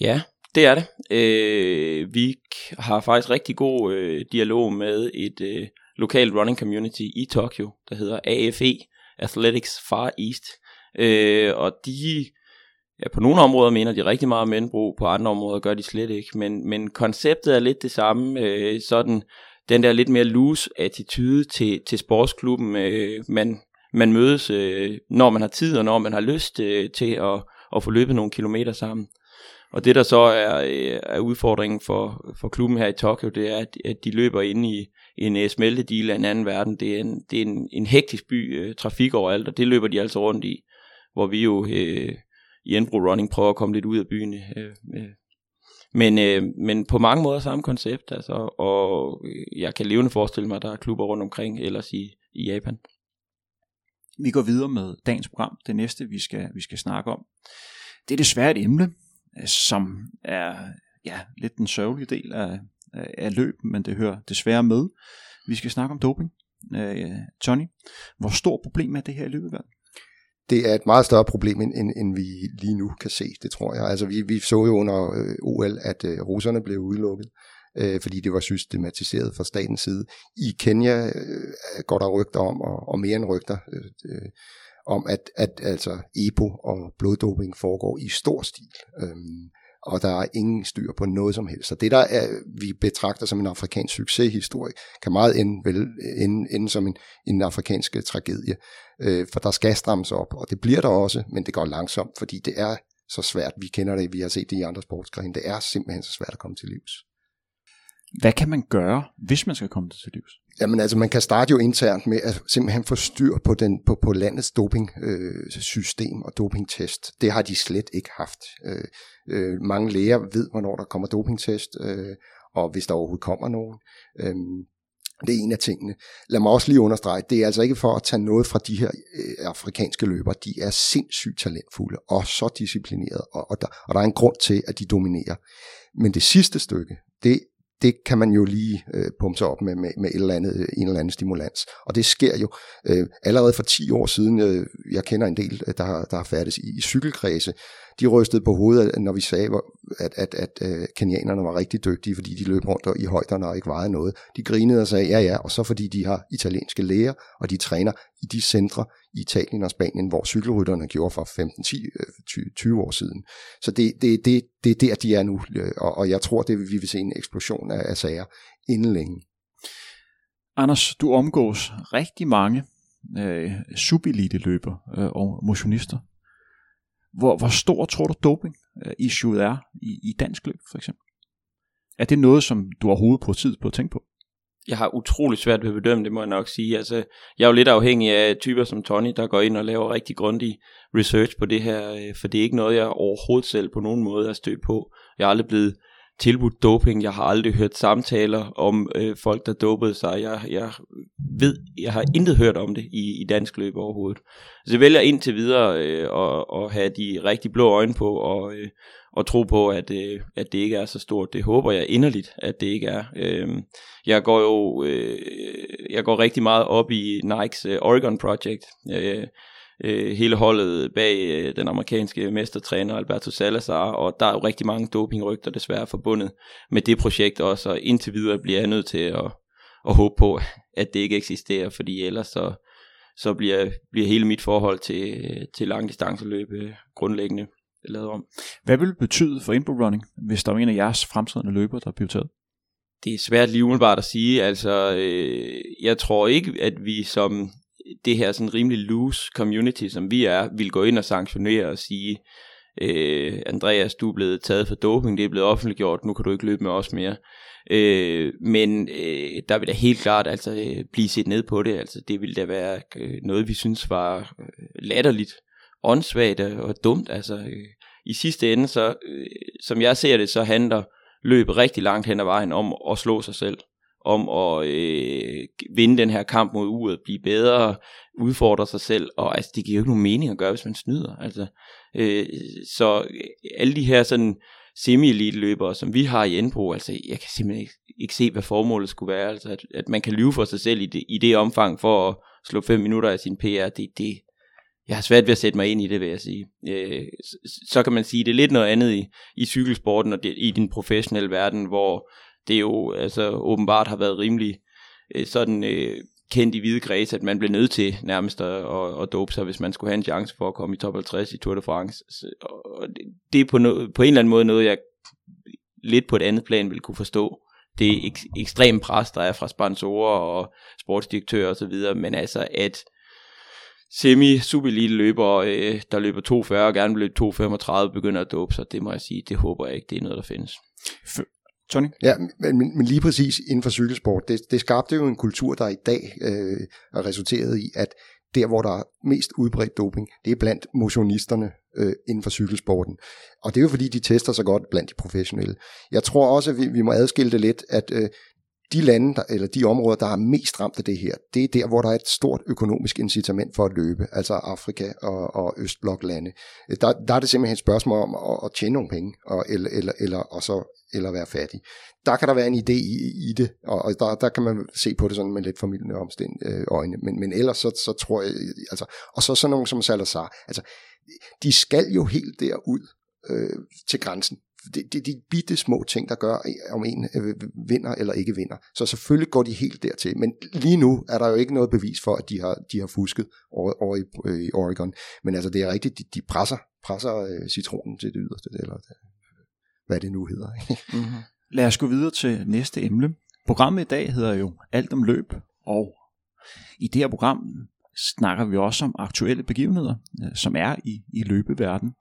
Ja, det er det. Øh, vi har faktisk rigtig god øh, dialog med et øh, lokalt running community i Tokyo, der hedder AFE, Athletics Far East. Øh, og de, ja, på nogle områder mener de rigtig meget om mændbrug, på andre områder gør de slet ikke. Men, men konceptet er lidt det samme, øh, sådan den der lidt mere loose attitude til, til sportsklubben. Øh, man, man mødes, øh, når man har tid og når man har lyst øh, til at, at få løbet nogle kilometer sammen. Og det der så er, øh, er udfordringen for, for klubben her i Tokyo, det er, at, at de løber ind i en smeltedeal af en anden verden. Det er en, det er en, en hektisk by, øh, trafik overalt, og det løber de altså rundt i. Hvor vi jo øh, i Enbro Running prøver at komme lidt ud af byen. Øh, øh. Men, øh, men på mange måder samme koncept, altså, og øh, jeg kan levende forestille mig, at der er klubber rundt omkring ellers i, i Japan. Vi går videre med dagens program. Det næste, vi skal, vi skal snakke om, det er desværre et emne, Øh, som er ja, lidt den sørgelige del af, af løbet, men det hører desværre med. Vi skal snakke om doping. Øh, Tony, hvor stort problem er det her i løbet det er et meget større problem, end, end, end vi lige nu kan se, det tror jeg. Altså vi, vi så jo under øh, OL, at øh, russerne blev udelukket, øh, fordi det var systematiseret fra statens side. I Kenya øh, går der rygter om, og, og mere end rygter, øh, øh om at, at altså EPO og bloddoping foregår i stor stil. Øhm, og der er ingen styr på noget som helst. Så det, der er, vi betragter som en afrikansk succeshistorie, kan meget ende, vel, ende, ende som en, en afrikansk tragedie. Øh, for der skal strammes op, og det bliver der også, men det går langsomt, fordi det er så svært. Vi kender det, vi har set det i andre sportsgrene. Det er simpelthen så svært at komme til livs. Hvad kan man gøre, hvis man skal komme det til livs? Jamen altså, man kan starte jo internt med at simpelthen få styr på, den, på, på landets doping-system øh, og dopingtest. Det har de slet ikke haft. Øh, øh, mange læger ved, hvornår der kommer dopingtest, øh, og hvis der overhovedet kommer nogen. Øh, det er en af tingene. Lad mig også lige understrege, det er altså ikke for at tage noget fra de her øh, afrikanske løbere. De er sindssygt talentfulde og så disciplinerede, og, og, der, og der er en grund til, at de dominerer. Men det sidste stykke, det det kan man jo lige øh, pumpe sig op med, med, med et eller andet, øh, en eller anden stimulans. Og det sker jo øh, allerede for 10 år siden. Øh, jeg kender en del, øh, der, der har færdes i, i cykelkredse. De rystede på hovedet, når vi sagde, at, at, at, øh, kenianerne var rigtig dygtige, fordi de løb rundt i højderne og ikke vejede noget. De grinede og sagde, ja ja, og så fordi de har italienske læger, og de træner i de centre Italien og Spanien, hvor cykelrytterne gjorde for 15-10-20 øh, år siden. Så det, det, det, det er der, de er nu, øh, og, og jeg tror, det vi vil se en eksplosion af, af sager inden længe. Anders, du omgås rigtig mange øh, subelite-løber øh, og motionister. Hvor, hvor stor tror du doping øh, issuet er i, i dansk løb, for eksempel? Er det noget, som du overhovedet på tid på at tænke på? Jeg har utrolig svært ved at bedømme det, må jeg nok sige. Altså, jeg er jo lidt afhængig af typer som Tony, der går ind og laver rigtig grundig research på det her, øh, for det er ikke noget, jeg overhovedet selv på nogen måde er stødt på. Jeg er aldrig blevet tilbudt doping. Jeg har aldrig hørt samtaler om øh, folk, der dopede sig. Jeg, jeg ved, jeg har intet hørt om det i, i dansk løb overhovedet. Så jeg vælger indtil videre øh, at, at have de rigtig blå øjne på og, øh, og tro på, at, øh, at det ikke er så stort. Det håber jeg inderligt, at det ikke er. Øh, jeg går jo øh, jeg går rigtig meget op i Nikes øh, Oregon Project. Øh, øh, hele holdet bag øh, den amerikanske mestertræner Alberto Salazar, og der er jo rigtig mange dopingrygter desværre forbundet med det projekt også, og indtil videre bliver jeg nødt til at, at håbe på, at det ikke eksisterer, fordi ellers så, så bliver, bliver hele mit forhold til, til langdistanceløb øh, grundlæggende lavet om. Hvad vil det betyde for Inbro Running, hvis der er en af jeres fremtidende løber, der bliver taget? Det er svært lige umiddelbart at sige. Altså, øh, jeg tror ikke, at vi som det her sådan rimelig loose community, som vi er, vil gå ind og sanktionere og sige, øh, Andreas, du er blevet taget for doping, det er blevet offentliggjort, nu kan du ikke løbe med os mere. Øh, men øh, der vil da helt klart altså, øh, blive set ned på det. Altså, det ville da være øh, noget, vi synes var øh, latterligt, åndssvagt og dumt. Altså, øh, I sidste ende, så, øh, som jeg ser det, så handler løbet rigtig langt hen ad vejen om at slå sig selv om at øh, vinde den her kamp mod uret, blive bedre, udfordre sig selv, og altså, det giver jo ikke nogen mening at gøre, hvis man snyder. Altså, øh, så øh, alle de her sådan semi-elite løbere, som vi har i Enbro, altså jeg kan simpelthen ikke, ikke se, hvad formålet skulle være. Altså, at, at man kan lyve for sig selv i det, i det omfang for at slå fem minutter af sin PR, det, det, jeg har svært ved at sætte mig ind i det, vil jeg sige. Øh, så, så kan man sige, det er lidt noget andet i, i cykelsporten og det, i den professionelle verden, hvor det jo altså åbenbart har været rimelig øh, sådan øh, kendt i hvide græs, at man blev nødt til nærmest at, at, at dope sig, hvis man skulle have en chance for at komme i top 50 i Tour de France. Og det er på, no, på en eller anden måde noget, jeg lidt på et andet plan vil kunne forstå. Det er ek, ekstrem pres, der er fra sponsorer og sportsdirektører osv., men altså at semi superelite løber, øh, der løber 2.40 og gerne vil løbe 2.35, begynder at dope sig, det må jeg sige, det håber jeg ikke, det er noget, der findes. Tony? Ja, men, men lige præcis inden for cykelsport, det, det skabte jo en kultur, der i dag øh, er resulteret i, at der, hvor der er mest udbredt doping, det er blandt motionisterne øh, inden for cykelsporten. Og det er jo fordi, de tester så godt blandt de professionelle. Jeg tror også, at vi, vi må adskille det lidt, at øh, de lande, der, eller de områder, der er mest ramt af det her, det er der, hvor der er et stort økonomisk incitament for at løbe, altså Afrika og, og Østbloklande. Øh, der, der er det simpelthen et spørgsmål om at, at tjene nogle penge, og, eller, eller, eller, og så, eller være fattig. Der kan der være en idé i, i det, og, og der, der kan man se på det sådan med lidt formidlende omstænd, øh, øjne. Men, men ellers så, så tror jeg, øh, altså, og så sådan nogen som Salazar, altså, de skal jo helt derud øh, til grænsen det, det er de bitte små ting, der gør, øh, om en øh, vinder eller ikke vinder. Så selvfølgelig går de helt dertil. Men lige nu er der jo ikke noget bevis for, at de har, de har fusket over, over i, øh, i Oregon. Men altså, det er rigtigt, de, de presser, presser øh, citronen til det yderste, eller det, hvad det nu hedder. mm-hmm. Lad os gå videre til næste emne. Programmet i dag hedder jo Alt om løb, og i det her program snakker vi også om aktuelle begivenheder, som er i, i løbeverdenen.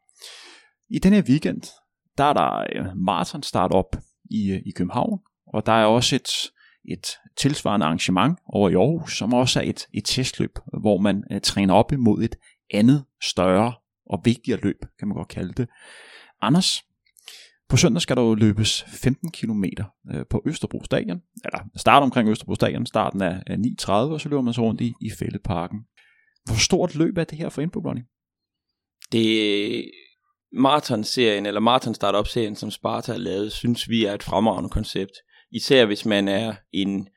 I denne her weekend, der er der øh, maraton start op i, øh, i København, og der er også et, et tilsvarende arrangement over i Aarhus, som også er et, et testløb, hvor man uh, træner op imod et andet, større og vigtigere løb, kan man godt kalde det. Anders, på søndag skal der jo løbes 15 km øh, på Østerbro Stadion, eller start omkring Østerbro Stadion, starten er 9.30, og så løber man så rundt i, i Fældeparken. Hvor stort løb er det her for Input Running? Det marathon-serien, eller marathon startup-serien, som Sparta har lavet, synes vi er et fremragende koncept. Især hvis man er en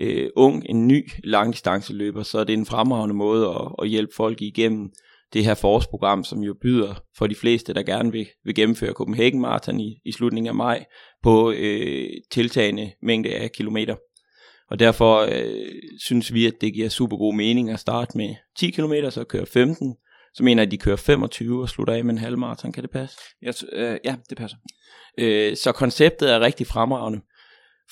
øh, ung, en ny langdistanceløber, så er det en fremragende måde at, at hjælpe folk igennem det her forårsprogram, som jo byder for de fleste, der gerne vil, vil gennemføre Copenhagen Marathon i, i slutningen af maj, på øh, tiltagende mængde af kilometer. Og derfor øh, synes vi, at det giver super god mening at starte med 10 km, så køre 15, så mener jeg, at de kører 25 og slutter af med en halvmarathon. Kan det passe? Ja, øh, ja det passer. Øh, så konceptet er rigtig fremragende.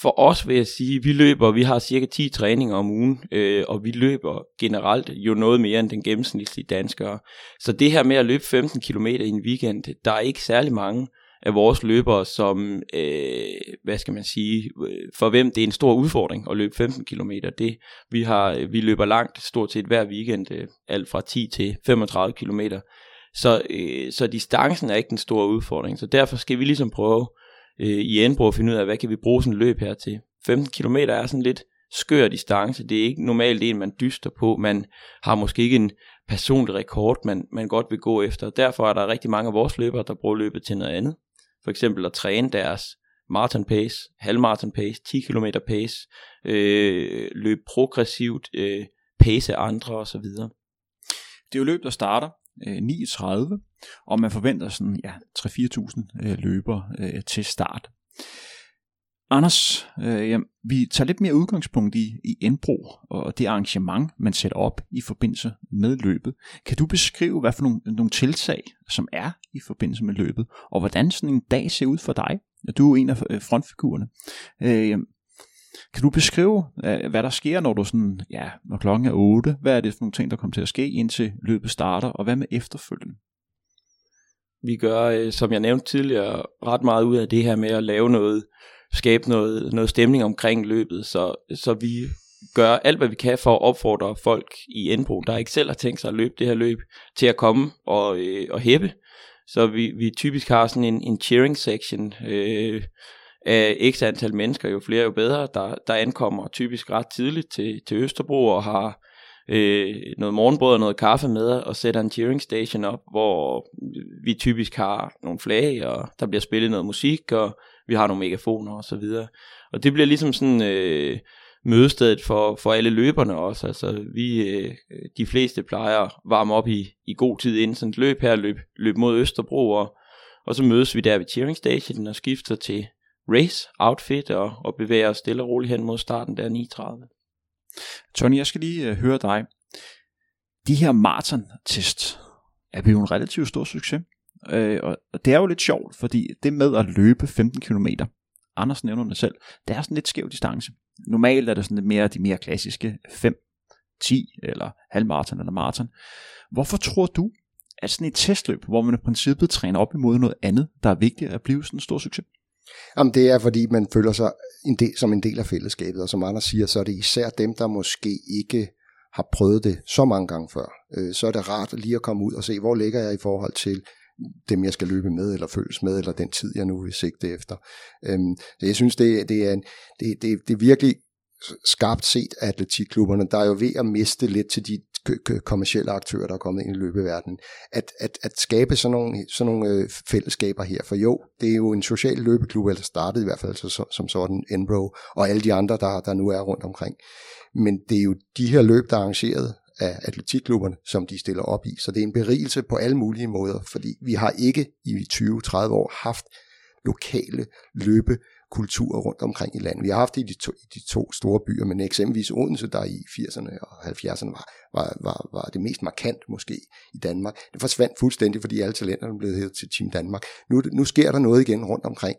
For os vil jeg sige, vi løber, vi har cirka 10 træninger om ugen, øh, og vi løber generelt jo noget mere end den gennemsnitlige danskere. Så det her med at løbe 15 km i en weekend, der er ikke særlig mange, af vores løbere, som, øh, hvad skal man sige, for hvem det er en stor udfordring at løbe 15 km. Det, vi, har, vi løber langt stort set hver weekend, øh, alt fra 10 til 35 km. Så, øh, så distancen er ikke den store udfordring. Så derfor skal vi ligesom prøve øh, i Enbro at finde ud af, hvad kan vi bruge sådan et løb her til. 15 km er sådan lidt skør distance. Det er ikke normalt en, man dyster på. Man har måske ikke en personlig rekord, man, man godt vil gå efter. Derfor er der rigtig mange af vores løbere, der bruger løbet til noget andet for eksempel at træne deres marathon pace, halvmarathon pace, 10 km pace, øh, løbe progressivt, øh, pace andre osv. Det er jo løb, der starter øh, 9.30, og man forventer sådan ja, 3-4.000 øh, løbere øh, til start. Anders, øh, ja, vi tager lidt mere udgangspunkt i, i Indbro og det arrangement, man sætter op i forbindelse med løbet. Kan du beskrive, hvad for nogle, nogle tiltag, som er i forbindelse med løbet, og hvordan sådan en dag ser ud for dig? Du er en af øh, frontfigurerne. Øh, kan du beskrive, øh, hvad der sker, når du sådan, ja, når klokken er 8? Hvad er det for nogle ting, der kommer til at ske, indtil løbet starter, og hvad med efterfølgende? Vi gør, øh, som jeg nævnte tidligere, ret meget ud af det her med at lave noget, skabe noget, noget stemning omkring løbet, så, så vi gør alt, hvad vi kan for at opfordre folk i Enbro, der ikke selv har tænkt sig at løbe det her løb, til at komme og, øh, og hæppe. Så vi, vi typisk har sådan en, en cheering section, øh, af x antal mennesker, jo flere jo bedre, der, der ankommer typisk ret tidligt til, til Østerbro og har øh, noget morgenbrød og noget kaffe med og sætter en cheering station op, hvor vi typisk har nogle flag, og der bliver spillet noget musik, og vi har nogle megafoner og så videre. Og det bliver ligesom sådan øh, mødestedet for, for alle løberne også. Altså vi, øh, de fleste plejer at varme op i, i god tid inden sådan et løb her, løb, løb mod Østerbro, og, og så mødes vi der ved cheering station og skifter til race outfit og, og bevæger os stille og roligt hen mod starten der 9.30. Tony, jeg skal lige øh, høre dig. De her maraton-test er blevet en relativt stor succes. Øh, og det er jo lidt sjovt, fordi det med at løbe 15 km, Anders nævner det selv, det er sådan lidt skæv distance. Normalt er det sådan lidt mere de mere klassiske 5, 10 eller halvmarathon eller maraton. Hvorfor tror du, at sådan et testløb, hvor man i princippet træner op imod noget andet, der er vigtigt at blive sådan en stor succes? Jamen, det er, fordi man føler sig en del, som en del af fællesskabet, og som andre siger, så er det især dem, der måske ikke har prøvet det så mange gange før. Øh, så er det rart lige at komme ud og se, hvor ligger jeg i forhold til dem, jeg skal løbe med, eller føles med, eller den tid, jeg nu vil sigte efter. Øhm, så jeg synes, det, det, er, en, det, det, det er virkelig skarpt set af atletikklubberne, der er jo ved at miste lidt til de kommersielle aktører, der er kommet ind i løbeverdenen, at, at, at skabe sådan nogle, sådan nogle øh, fællesskaber her. For jo, det er jo en social løbeklub, eller startede i hvert fald så, som sådan Enbro, og alle de andre, der, der nu er rundt omkring. Men det er jo de her løb, der er arrangeret af atletikklubberne, som de stiller op i. Så det er en berigelse på alle mulige måder, fordi vi har ikke i 20-30 år haft lokale løbe kulturer rundt omkring i landet. Vi har haft det i de to, i de to store byer, men eksempelvis Odense, der i 80'erne og 70'erne var, var, var, var det mest markant måske i Danmark. Det forsvandt fuldstændig, fordi alle talenterne blev hævet til Team Danmark. Nu, nu sker der noget igen rundt omkring.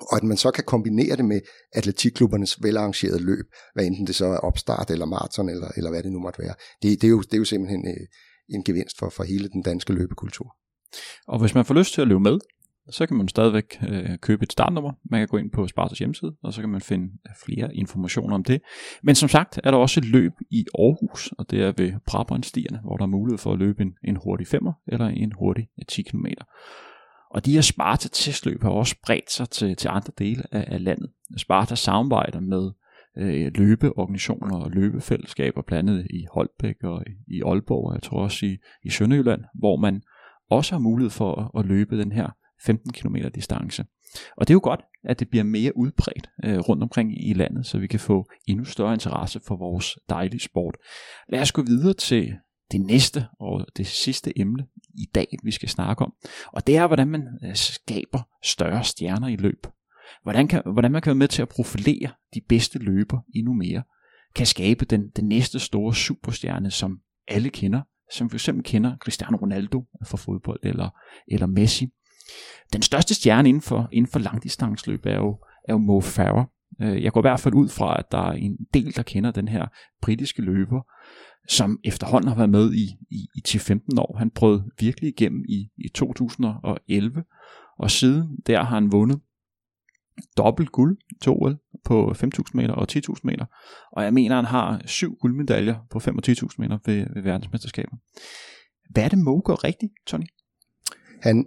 Og at man så kan kombinere det med atletikklubbernes velarrangerede løb, hvad enten det så er opstart eller maraton eller, eller hvad det nu måtte være. Det, det, er, jo, det er jo simpelthen øh, en gevinst for, for hele den danske løbekultur. Og hvis man får lyst til at løbe med, så kan man stadigvæk øh, købe et startnummer. Man kan gå ind på Spartas hjemmeside, og så kan man finde øh, flere informationer om det. Men som sagt er der også et løb i Aarhus, og det er ved Brabrandstierne, hvor der er mulighed for at løbe en, en hurtig 5'er eller en hurtig øh, 10 km. Og de her Sparta testløb har også bredt sig til, til andre dele af, af landet. Sparta samarbejder med øh, løbeorganisationer og løbefællesskaber, blandt andet i Holbæk og i, i Aalborg, og jeg tror også i, i Sønderjylland, hvor man også har mulighed for at, at løbe den her 15 km distance. Og det er jo godt, at det bliver mere udbredt øh, rundt omkring i landet, så vi kan få endnu større interesse for vores dejlige sport. Lad os gå videre til det næste og det sidste emne i dag, vi skal snakke om. Og det er, hvordan man øh, skaber større stjerner i løb. Hvordan, kan, hvordan man kan være med til at profilere de bedste løber endnu mere. Kan skabe den, den næste store superstjerne, som alle kender. Som for eksempel kender Cristiano Ronaldo fra fodbold, eller, eller Messi. Den største stjerne inden for, inden for langdistansløb er jo, er jo Mo Farah. Øh, jeg går i hvert fald ud fra, at der er en del, der kender den her britiske løber, som efterhånden har været med i, i, i 10-15 år. Han prøvede virkelig igennem i, i 2011, og siden der har han vundet dobbelt guld til OL på 5.000 meter og 10.000 meter. Og jeg mener, han har syv guldmedaljer på 5.000 og 10.000 meter ved, ved verdensmesterskabet. Hvad er det, Mo gør rigtigt, Tony? Han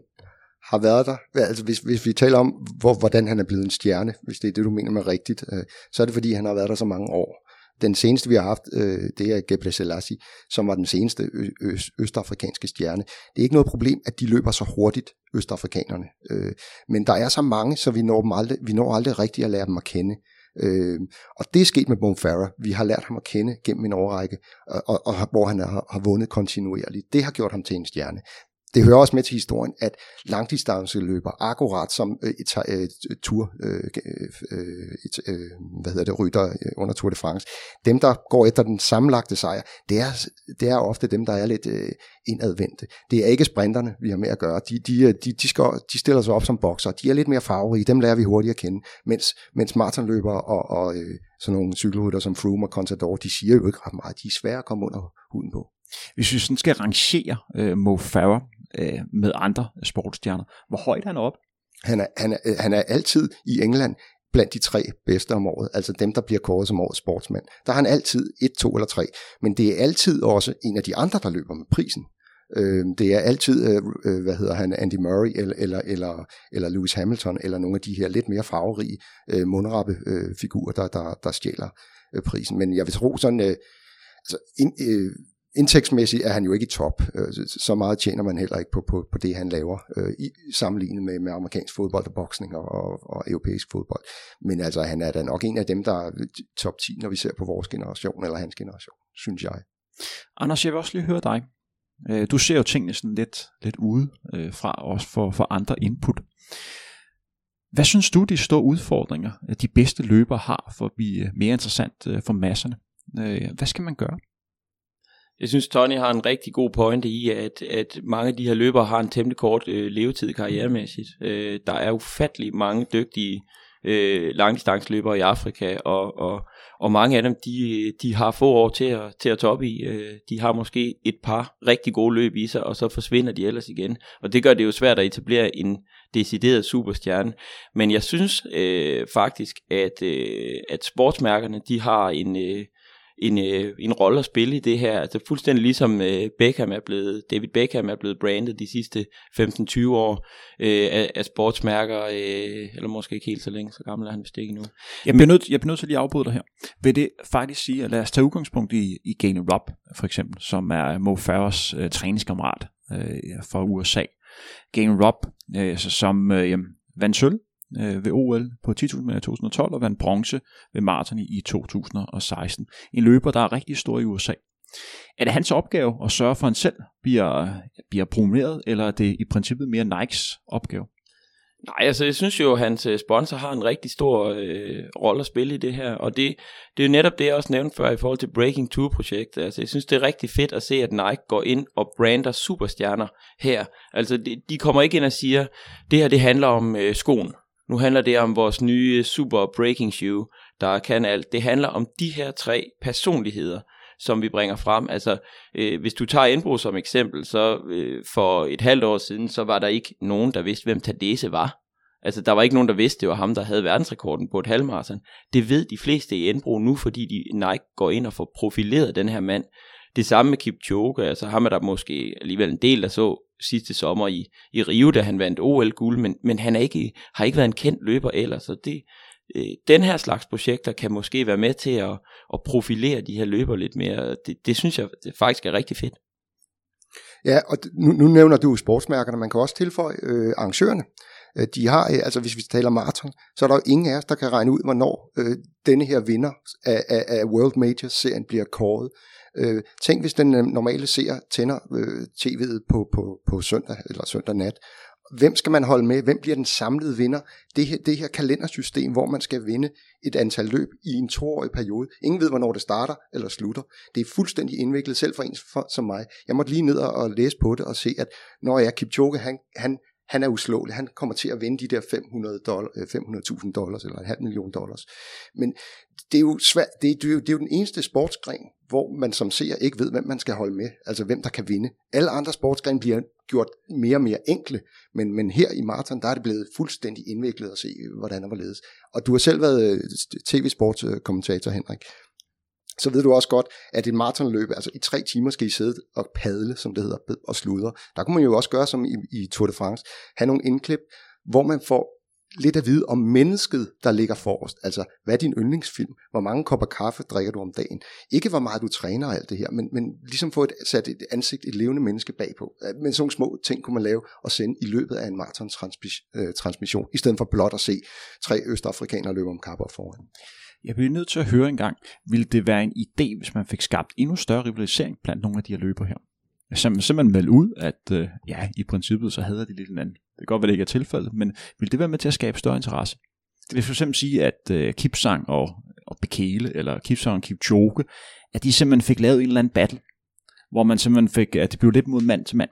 har været der. Altså hvis, hvis vi taler om, hvor, hvordan han er blevet en stjerne, hvis det er det, du mener med rigtigt, øh, så er det fordi, han har været der så mange år. Den seneste, vi har haft, øh, det er Gebre Selassie, som var den seneste ø- østafrikanske stjerne. Det er ikke noget problem, at de løber så hurtigt, østafrikanerne. Øh, men der er så mange, så vi når, dem aldrig, vi når aldrig rigtigt at lære dem at kende. Øh, og det er sket med Mo Farah. Vi har lært ham at kende gennem en årrække, og, og, og hvor han har, har vundet kontinuerligt. Det har gjort ham til en stjerne. Det hører også med til historien, at langdistanceløber, akkurat som et, et, et tur, øh, et, hvad hedder det, rytter øh, under Tour de France, dem der går efter den sammenlagte sejr, det er, det er ofte dem, der er lidt øh, indadvendte. Det er ikke sprinterne, vi har med at gøre. De, de, øh, de, de, skal, de stiller sig op som bokser. De er lidt mere farverige. Dem lærer vi hurtigt at kende. Mens, mens maratonløbere og, og øh, sådan nogle cykelrytter som Froome og Contador, de siger jo ikke ret meget. De er svære at komme under huden på. Hvis vi sådan skal rangere øh, Mo Farah øh, med andre sportsstjerner, hvor højt er han op? Han er, han, er, øh, han er altid i England blandt de tre bedste om året, altså dem, der bliver kåret som årets sportsmand. Der har han altid et, to eller tre, men det er altid også en af de andre, der løber med prisen. Øh, det er altid, øh, øh hvad hedder han, Andy Murray eller, eller, eller, eller Lewis Hamilton, eller nogle af de her lidt mere farverige øh, mundrappe øh, figurer, der, der, der stjæler øh, prisen. Men jeg vil tro sådan, øh, altså, in, øh, indtægtsmæssigt er han jo ikke i top. Øh, så meget tjener man heller ikke på, på, på det, han laver, øh, i, sammenlignet med, med amerikansk fodbold og boksning og, og, og europæisk fodbold. Men altså, han er da nok en af dem, der er top 10, når vi ser på vores generation, eller hans generation, synes jeg. Anders, jeg vil også lige høre dig. Øh, du ser jo tingene sådan lidt, lidt ude øh, fra os for, for andre input. Hvad synes du, de store udfordringer, de bedste løbere har for at blive mere interessant for masserne? Hvad skal man gøre? Jeg synes, Tony har en rigtig god pointe i, at, at mange af de her løbere har en temmelig kort øh, levetid karrieremæssigt. Øh, der er ufattelig mange dygtige øh, langdistanceløbere i Afrika, og, og, og mange af dem, de, de har få år til at, til at toppe i. Øh, de har måske et par rigtig gode løb i sig, og så forsvinder de ellers igen. Og det gør det jo svært at etablere en decideret superstjerne. Men jeg synes øh, faktisk, at, øh, at sportsmærkerne, de har en... Øh, en, øh, en rolle at spille i det her. Altså fuldstændig ligesom øh, Beckham er blevet, David Beckham er blevet brandet de sidste 15-20 år øh, af, af sportsmærker, øh, eller måske ikke helt så længe, så gammel er han vist ikke nu. Jeg bliver, nødt, jeg bliver nødt til lige afbryde dig her. Vil det faktisk sige, at lad os tage udgangspunkt i, i Gane Robb, for eksempel, som er Mo Farahs øh, træningskammerat øh, fra USA. Gane Robb, øh, som øh, jamen, vandt sølv øh, ved OL på 10.000 meter i 2012 og vandt bronze ved maraton i 2016. En løber, der er rigtig stor i USA. Er det hans opgave at sørge for, at han selv bliver, bliver promoveret, eller er det i princippet mere Nikes opgave? Nej, altså jeg synes jo, at hans øh, sponsor har en rigtig stor øh, rolle at spille i det her, og det, det er jo netop det, jeg også nævnte før i forhold til Breaking 2-projektet. Altså jeg synes, det er rigtig fedt at se, at Nike går ind og brander superstjerner her. Altså de, de kommer ikke ind og siger, det her det handler om øh, skoen. Nu handler det om vores nye super breaking shoe, der kan alt. Det handler om de her tre personligheder, som vi bringer frem. Altså, øh, hvis du tager Indbro som eksempel, så øh, for et halvt år siden, så var der ikke nogen, der vidste, hvem Tadese var. Altså, der var ikke nogen, der vidste, det var ham, der havde verdensrekorden på et halvmarathon. Det ved de fleste i Indbro nu, fordi de Nike går ind og får profileret den her mand. Det samme med Kipchoge, altså ham er der måske alligevel en del, der så sidste sommer i, i Rio, da han vandt OL-guld, men, men han er ikke, har ikke været en kendt løber ellers, så det, øh, den her slags projekter kan måske være med til at, at profilere de her løber lidt mere. Det, det synes jeg det faktisk er rigtig fedt. Ja, og nu, nu nævner du sportsmærkerne, man kan også tilføje øh, arrangørerne. Øh, de har, øh, altså hvis vi taler maraton, så er der jo ingen af os, der kan regne ud, hvornår øh, denne her vinder af, af, af World Majors-serien bliver kåret. Øh, tænk, hvis den øh, normale seer tænder øh, tv'et på, på, på søndag eller søndag nat. Hvem skal man holde med? Hvem bliver den samlede vinder? Det her, det her kalendersystem, hvor man skal vinde et antal løb i en toårig periode. Ingen ved, hvornår det starter eller slutter. Det er fuldstændig indviklet, selv for en for, som mig. Jeg måtte lige ned og læse på det og se, at når jeg Kipchoge, han, han han er uslåelig. Han kommer til at vinde de der 500 dollar, øh, 500.000 dollars eller en halv million dollars. Men det er jo svært. Det er, det, er jo, det er jo den eneste sportsgren, hvor man som ser ikke ved, hvem man skal holde med. Altså hvem der kan vinde. Alle andre sportsgrene bliver gjort mere og mere enkle. Men, men her i maraton, der er det blevet fuldstændig indviklet at se, hvordan var ledes. Og du har selv været øh, tv-sportskommentator, øh, Henrik så ved du også godt, at et maratonløb, altså i tre timer skal I sidde og padle, som det hedder, og sludre. Der kunne man jo også gøre som i, i Tour de France, have nogle indklip, hvor man får lidt at vide om mennesket, der ligger forrest. Altså, hvad er din yndlingsfilm? Hvor mange kopper kaffe drikker du om dagen? Ikke hvor meget du træner og alt det her, men, men ligesom få et, sat et ansigt, et levende menneske bagpå. Øh, men sådan nogle små ting kunne man lave og sende i løbet af en maraton-transmission, øh, i stedet for blot at se tre østafrikanere løbe om kapper foran. Jeg bliver nødt til at høre engang, ville det være en idé, hvis man fik skabt endnu større rivalisering blandt nogle af de her løber her? Simpelthen, simpelthen melde ud, at øh, ja, i princippet så havde de lidt hinanden. Det kan godt være, det ikke er tilfældet, men vil det være med til at skabe større interesse? Det vil for eksempel sige, at øh, Kipsang og, og Bekele, eller Kipsang og Kipchoge, at de simpelthen fik lavet en eller anden battle, hvor man simpelthen fik, at det blev lidt mod mand til mand.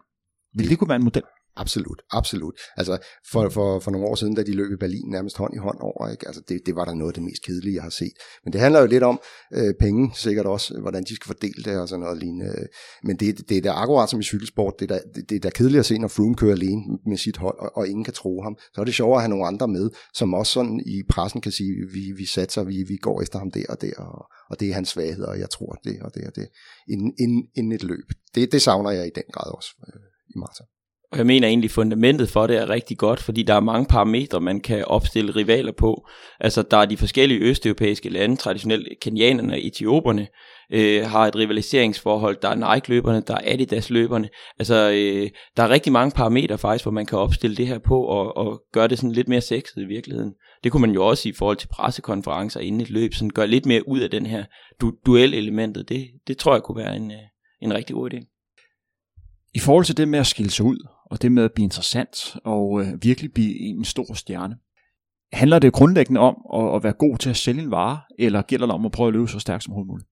Vil det kunne være en model? Absolut, absolut. Altså for, for, for nogle år siden, da de løb i Berlin nærmest hånd i hånd over, ikke? Altså, det, det var da noget af det mest kedelige, jeg har set. Men det handler jo lidt om øh, penge, sikkert også, hvordan de skal fordele det og sådan noget lignende. Men det, det er da akkurat som i cykelsport, det er, da, det, det er da kedeligt at se, når Froome kører alene med sit hold, og, og ingen kan tro ham. Så er det sjovere at have nogle andre med, som også sådan i pressen kan sige, vi, vi satser, vi, vi går efter ham der og der, og, og det er hans svaghed, og jeg tror det og det og det, inden, inden, inden et løb. Det, det savner jeg i den grad også øh, i maraton. Og jeg mener egentlig, fundamentet for det er rigtig godt, fordi der er mange parametre, man kan opstille rivaler på. Altså, der er de forskellige østeuropæiske lande, traditionelt kenianerne og etioperne, øh, har et rivaliseringsforhold. Der er Nike-løberne, der er Adidas-løberne. Altså, øh, der er rigtig mange parametre faktisk, hvor man kan opstille det her på og, og gøre det sådan lidt mere sexet i virkeligheden. Det kunne man jo også i forhold til pressekonferencer inden et løb, sådan gøre lidt mere ud af den her du- duel-elementet. Det, det tror jeg kunne være en, øh, en rigtig god idé. I forhold til det med at skille sig ud, og det med at blive interessant og øh, virkelig blive en stor stjerne, handler det grundlæggende om at, at være god til at sælge en vare, eller gælder det om at prøve at løbe så stærkt som muligt?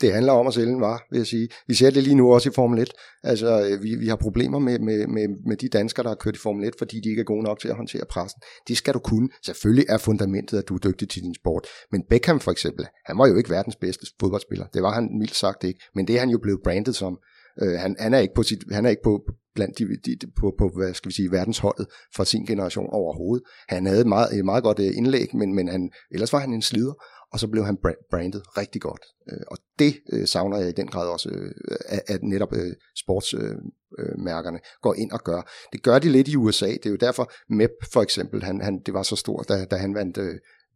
det handler om at sælge en vare, vil jeg sige. Vi ser det lige nu også i Formel 1. Altså, øh, vi, vi har problemer med, med, med, med de danskere, der har kørt i Formel 1, fordi de ikke er gode nok til at håndtere pressen. Det skal du kunne. Selvfølgelig er fundamentet, at du er dygtig til din sport. Men Beckham for eksempel, han var jo ikke verdens bedste fodboldspiller. Det var han mildt sagt ikke. Men det er han jo blevet brandet som. Øh, han, han, er ikke på sit, han er ikke på blandt de, de, de, på, på, hvad skal vi sige, verdensholdet for sin generation overhovedet. Han havde et meget, meget godt øh, indlæg, men, men han, ellers var han en slider og så blev han brandet rigtig godt. Øh, og det øh, savner jeg i den grad også, øh, at netop øh, sportsmærkerne går ind og gør. Det gør de lidt i USA, det er jo derfor MEP for eksempel, han, han, det var så stort, da, da han vandt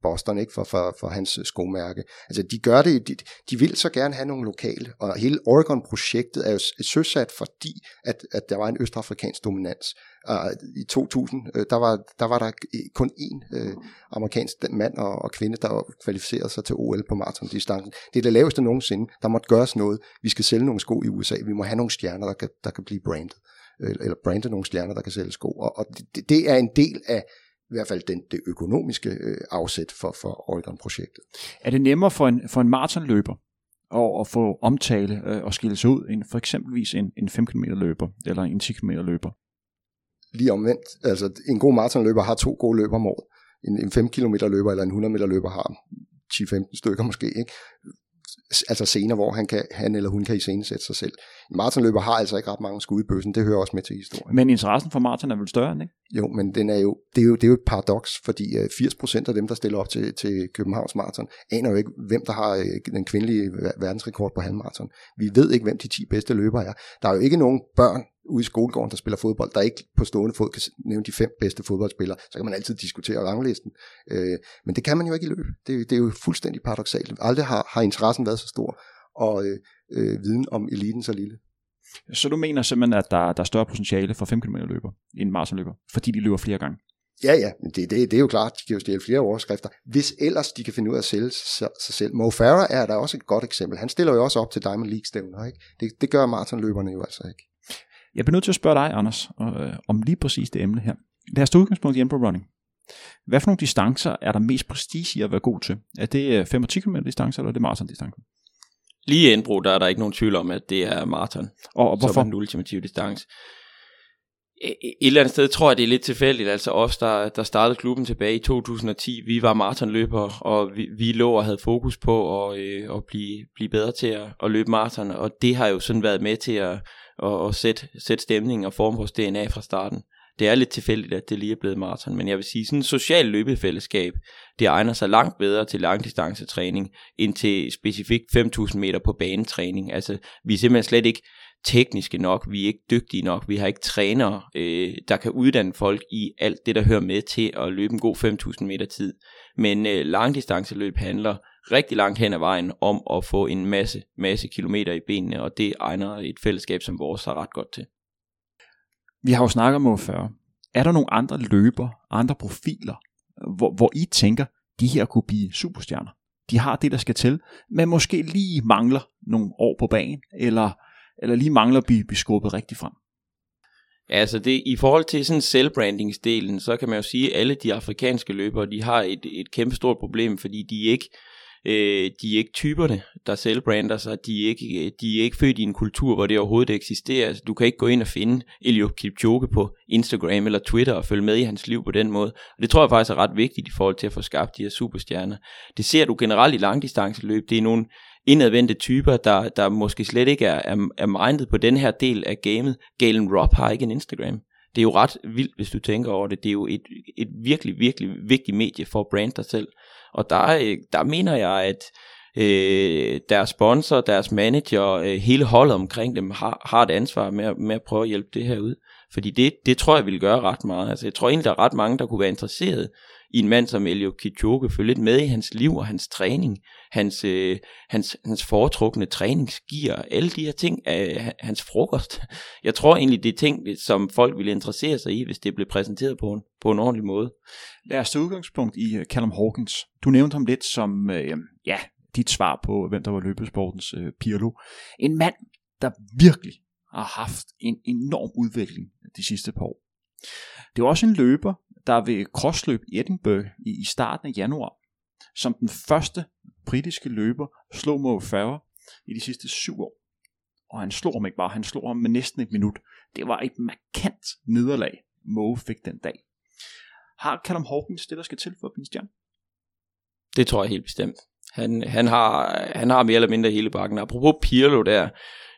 Boston, ikke, for, for, for hans øh, skomærke. Altså, de gør det, de, de vil så gerne have nogle lokale, og hele Oregon-projektet er jo øh, søsat, fordi at, at der var en østafrikansk dominans. Og øh, I 2000, der, var, der var der kun én øh, amerikansk mand og, og kvinde, der kvalificerede sig til OL på maratondistancen. Det er det laveste nogensinde. Der måtte gøres noget. Vi skal sælge nogle sko i USA. Vi må have nogle stjerner, der kan, der kan blive brandet. Eller brande nogle stjerner, der kan sælge sko. Og, og det, det er en del af i hvert fald den, det økonomiske øh, afsæt for, for Oregon-projektet. Er det nemmere for en, for en maratonløber at, at få omtale øh, og skille sig ud, end for eksempelvis en, en 5 km løber eller en 10 km løber? Lige omvendt. Altså, en god maratonløber har to gode løber om året. En, en 5 km løber eller en 100 meter løber har 10-15 stykker måske. Ikke? Altså scener, hvor han, kan, han eller hun kan iscenesætte sig selv. En maratonløber har altså ikke ret mange skud i bøssen, det hører også med til historien. Men interessen for maraton er vel større, ikke? Jo, men den er jo, det, er jo, det er jo et paradoks, fordi 80% øh, af dem, der stiller op til, til Københavns Marathon, aner jo ikke, hvem der har øh, den kvindelige verdensrekord på halvmarathon. Vi ved ikke, hvem de 10 bedste løbere er. Der er jo ikke nogen børn ude i skolegården, der spiller fodbold, der ikke på stående fod kan nævne de fem bedste fodboldspillere, så kan man altid diskutere ranglisten. Øh, men det kan man jo ikke i løb. Det, det er jo fuldstændig paradoxalt. Aldrig har, har interessen været så stor, og øh, øh, viden om eliten så lille. Så du mener simpelthen, at der, der er større potentiale for 5 km løber end maratonløber, fordi de løber flere gange? Ja, ja, men det, det, det er jo klart, de kan jo stille flere overskrifter, hvis ellers de kan finde ud af at sælge sig, sig selv. Mo Farah er der også et godt eksempel. Han stiller jo også op til Diamond League-stævner, ikke? Det, det gør maratonløberne jo altså ikke. Jeg bliver nødt til at spørge dig, Anders, øh, om lige præcis det emne her. Lad os tage udgangspunkt i running. Hvad for nogle distancer er der mest prestige i at være god til? Er det 5 10 km distance, eller er det maraton distance? Lige i indbrug, der er der ikke nogen tvivl om, at det er maraton. Og, og hvorfor? Som den ultimative distance. Et eller andet sted tror jeg, det er lidt tilfældigt. Altså os, der, der startede klubben tilbage i 2010, vi var maratonløbere, og vi, vi lå og havde fokus på at, øh, at blive, blive bedre til at, at løbe maraton, og det har jo sådan været med til at, og, og sætte, sætte stemningen og forme vores DNA fra starten. Det er lidt tilfældigt, at det lige er blevet maraton, men jeg vil sige, sådan et social løbefællesskab, det egner sig langt bedre til langdistancetræning, end til specifikt 5.000 meter på banetræning. Altså, vi er simpelthen slet ikke tekniske nok, vi er ikke dygtige nok, vi har ikke trænere, øh, der kan uddanne folk i alt det, der hører med til at løbe en god 5.000 meter tid. Men øh, langdistanceløb handler rigtig langt hen ad vejen om at få en masse, masse kilometer i benene, og det egner et fællesskab som vores sig ret godt til. Vi har jo snakket om før. Er der nogle andre løber, andre profiler, hvor, hvor I tænker, de her kunne blive superstjerner. De har det, der skal til, men måske lige mangler nogle år på banen, eller, eller lige mangler at blive, blive skubbet rigtig frem. Altså det, i forhold til sådan selvbrandingsdelen, så kan man jo sige, at alle de afrikanske løbere, de har et, et kæmpe stort problem, fordi de ikke øh, de er ikke typerne, der selvbrander sig, de er, ikke, øh, de er ikke født i en kultur, hvor det overhovedet eksisterer. Altså, du kan ikke gå ind og finde Eliud Kipchoge på Instagram eller Twitter og følge med i hans liv på den måde. Og det tror jeg faktisk er ret vigtigt i forhold til at få skabt de her superstjerner. Det ser du generelt i langdistanceløb. Det er nogle indadvendte typer, der, der måske slet ikke er, er, er mindet på den her del af gamet. Galen Rob har ikke en Instagram. Det er jo ret vildt, hvis du tænker over det. Det er jo et, et virkelig, virkelig vigtigt medie for at brande dig selv. Og der, øh, der mener jeg, at øh, deres sponsor, deres manager, øh, hele holdet omkring dem har, har et ansvar med, med at prøve at hjælpe det her ud. Fordi det, det tror jeg vil gøre ret meget. Altså, jeg tror egentlig, der er ret mange, der kunne være interesseret i en mand som Elio Kipchoge, følge lidt med i hans liv og hans træning, hans, øh, hans, hans foretrukne træningsgear, alle de her ting, øh, hans frokost. Jeg tror egentlig, det er ting, som folk ville interessere sig i, hvis det blev præsenteret på en, på en ordentlig måde. Lad os tage udgangspunkt i øh, Callum Hawkins. Du nævnte ham lidt som, øh, ja, dit svar på, hvem der var løbesportens øh, Pirlo. En mand, der virkelig har haft en enorm udvikling de sidste par år. Det var også en løber, der ved krossløb i Edinburgh i, i starten af januar, som den første britiske løber slog Mo Farah i de sidste syv år. Og han slog ham ikke bare, han slog ham med næsten et minut. Det var et markant nederlag, Mo fik den dag. Har Callum Hawkins det, der skal til for at blive stjerne? Det tror jeg helt bestemt. Han, han, har, han har mere eller mindre hele bakken. Apropos Pirlo der,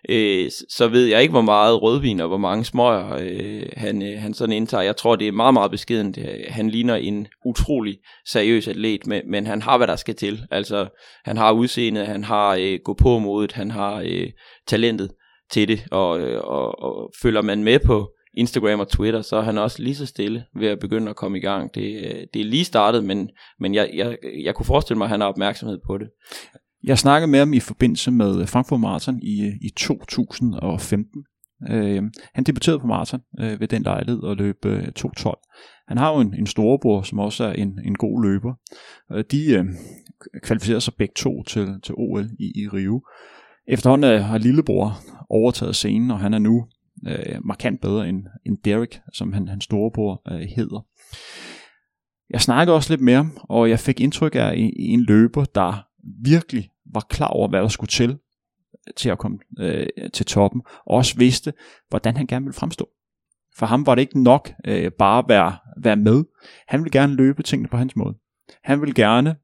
øh, så ved jeg ikke, hvor meget rødvin og hvor mange smøger øh, han, øh, han sådan indtager. Jeg tror, det er meget, meget beskedent. Øh, han ligner en utrolig seriøs atlet, men, men han har, hvad der skal til. Altså, han har udseendet, han har øh, gå på modet, han har øh, talentet til det, og, øh, og, og følger man med på Instagram og Twitter, så er han også lige så stille ved at begynde at komme i gang. Det, øh, det er lige startet, men, men jeg, jeg, jeg kunne forestille mig, at han har opmærksomhed på det. Jeg snakkede med ham i forbindelse med Frankfurt Marathon i, i 2015. Øh, han debuterede på maraton øh, ved den lejlighed og løb øh, 2.12. Han har jo en, en storebror, som også er en, en god løber. Øh, de øh, kvalificerede sig begge to til, til OL i, i Rio. Efterhånden har lillebror overtaget scenen, og han er nu øh, markant bedre end, end Derek, som han, hans storebror øh, hedder. Jeg snakkede også lidt med ham, og jeg fik indtryk af en, en løber, der virkelig var klar over, hvad der skulle til, øh, til at komme øh, til toppen, og også vidste, hvordan han gerne ville fremstå. For ham var det ikke nok øh, bare at være, være med. Han ville gerne løbe tingene på hans måde. Han ville gerne,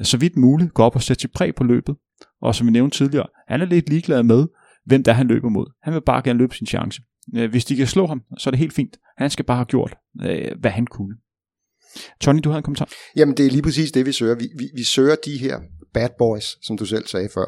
øh, så vidt muligt, gå op og sætte sit præg på løbet. Og som vi nævnte tidligere, han er lidt ligeglad med, hvem der han løber mod. Han vil bare gerne løbe sin chance. Øh, hvis de kan slå ham, så er det helt fint. Han skal bare have gjort, øh, hvad han kunne. Tony, du havde en kommentar? Jamen, det er lige præcis det, vi søger. Vi, vi, vi søger de her bad boys, som du selv sagde før.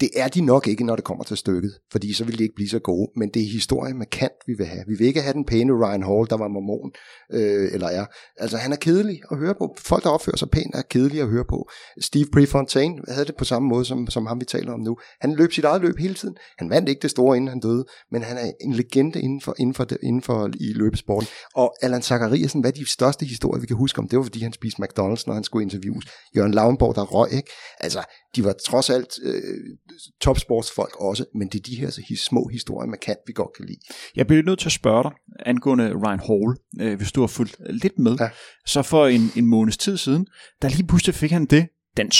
Det er de nok ikke, når det kommer til stykket, fordi så vil de ikke blive så gode, men det er historien med Kant, vi vil have. Vi vil ikke have den pæne Ryan Hall, der var mormon, øh, eller er. Altså, han er kedelig at høre på. Folk, der opfører sig pænt, er kedelige at høre på. Steve Prefontaine havde det på samme måde, som, som ham vi taler om nu. Han løb sit eget løb hele tiden. Han vandt ikke det store, inden han døde, men han er en legende inden for, inden for, inden for i løbesporten. Og Allan Zachariasen, hvad er de største historier, vi kan huske om? Det var, fordi han spiste McDonald's, når han skulle interviews. Jørgen Lavnborg, der røg, ikke? Altså, de var trods alt øh, topsportsfolk også, men det er de her så små historier, man kan, vi godt kan lide. Jeg bliver nødt til at spørge dig angående Ryan Hall, øh, hvis du har fulgt lidt med. Ja. Så for en, en måneds tid siden, der lige pludselig fik han det, den,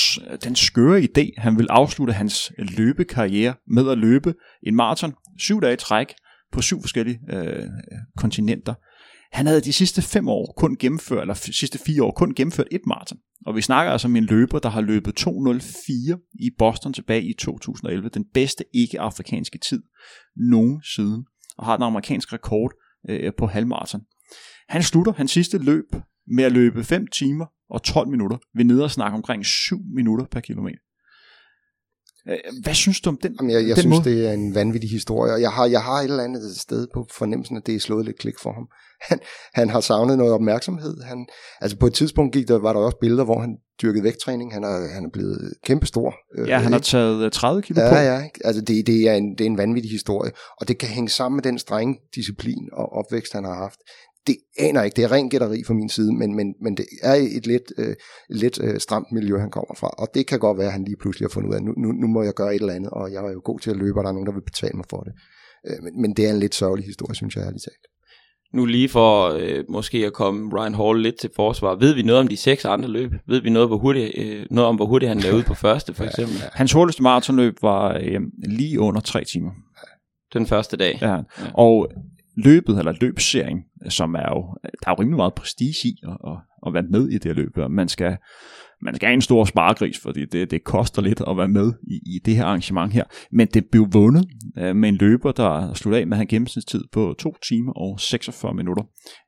den skøre idé, han vil afslutte hans løbekarriere med at løbe en maraton, syv dage i træk, på syv forskellige øh, kontinenter. Han havde de sidste fem år kun gennemført, eller sidste fire år kun gennemført et maraton. Og vi snakker altså om en løber, der har løbet 2.04 i Boston tilbage i 2011. Den bedste ikke-afrikanske tid nogensinde. Og har den amerikanske rekord øh, på halvmaraton. Han slutter hans sidste løb med at løbe 5 timer og 12 minutter. Vi ned og snakke omkring 7 minutter per kilometer. Øh, hvad synes du om den Jamen, jeg, jeg den synes, måde? det er en vanvittig historie, og jeg har, jeg har et eller andet sted på fornemmelsen, at det er slået lidt klik for ham. Han, han har savnet noget opmærksomhed. Han, altså på et tidspunkt gik der, var der også billeder, hvor han dyrkede vægttræning. Han er, han er blevet kæmpestor. Øh, ja, han har taget 30 kilo ja, på. Ja, altså det, det, er en, det er en vanvittig historie, og det kan hænge sammen med den strenge disciplin og opvækst, han har haft det aner jeg ikke, det er ren gætteri fra min side, men, men, men det er et lidt, øh, lidt øh, stramt miljø, han kommer fra, og det kan godt være, at han lige pludselig har fundet ud af, nu, nu, nu må jeg gøre et eller andet, og jeg er jo god til at løbe, og der er nogen, der vil betale mig for det. Øh, men, men det er en lidt sørgelig historie, synes jeg ærligt talt. Nu lige for øh, måske at komme Ryan Hall lidt til forsvar. Ved vi noget om de seks andre løb? Ved vi noget, hvor hurtigt, øh, noget om, hvor hurtigt han lavede på første, for eksempel? Ja, ja. Hans hurtigste maratonløb var øh, lige under tre timer. Den første dag. Ja. ja. Og løbet, eller løbsserien, som er jo, der er jo rimelig meget prestige i at, at, at være med i det her løb. Man skal, man skal have en stor sparegris, fordi det, det koster lidt at være med i, i det her arrangement her. Men det blev vundet øh, med en løber, der sluttede af med en gennemsnitstid på 2 timer og 46 minutter.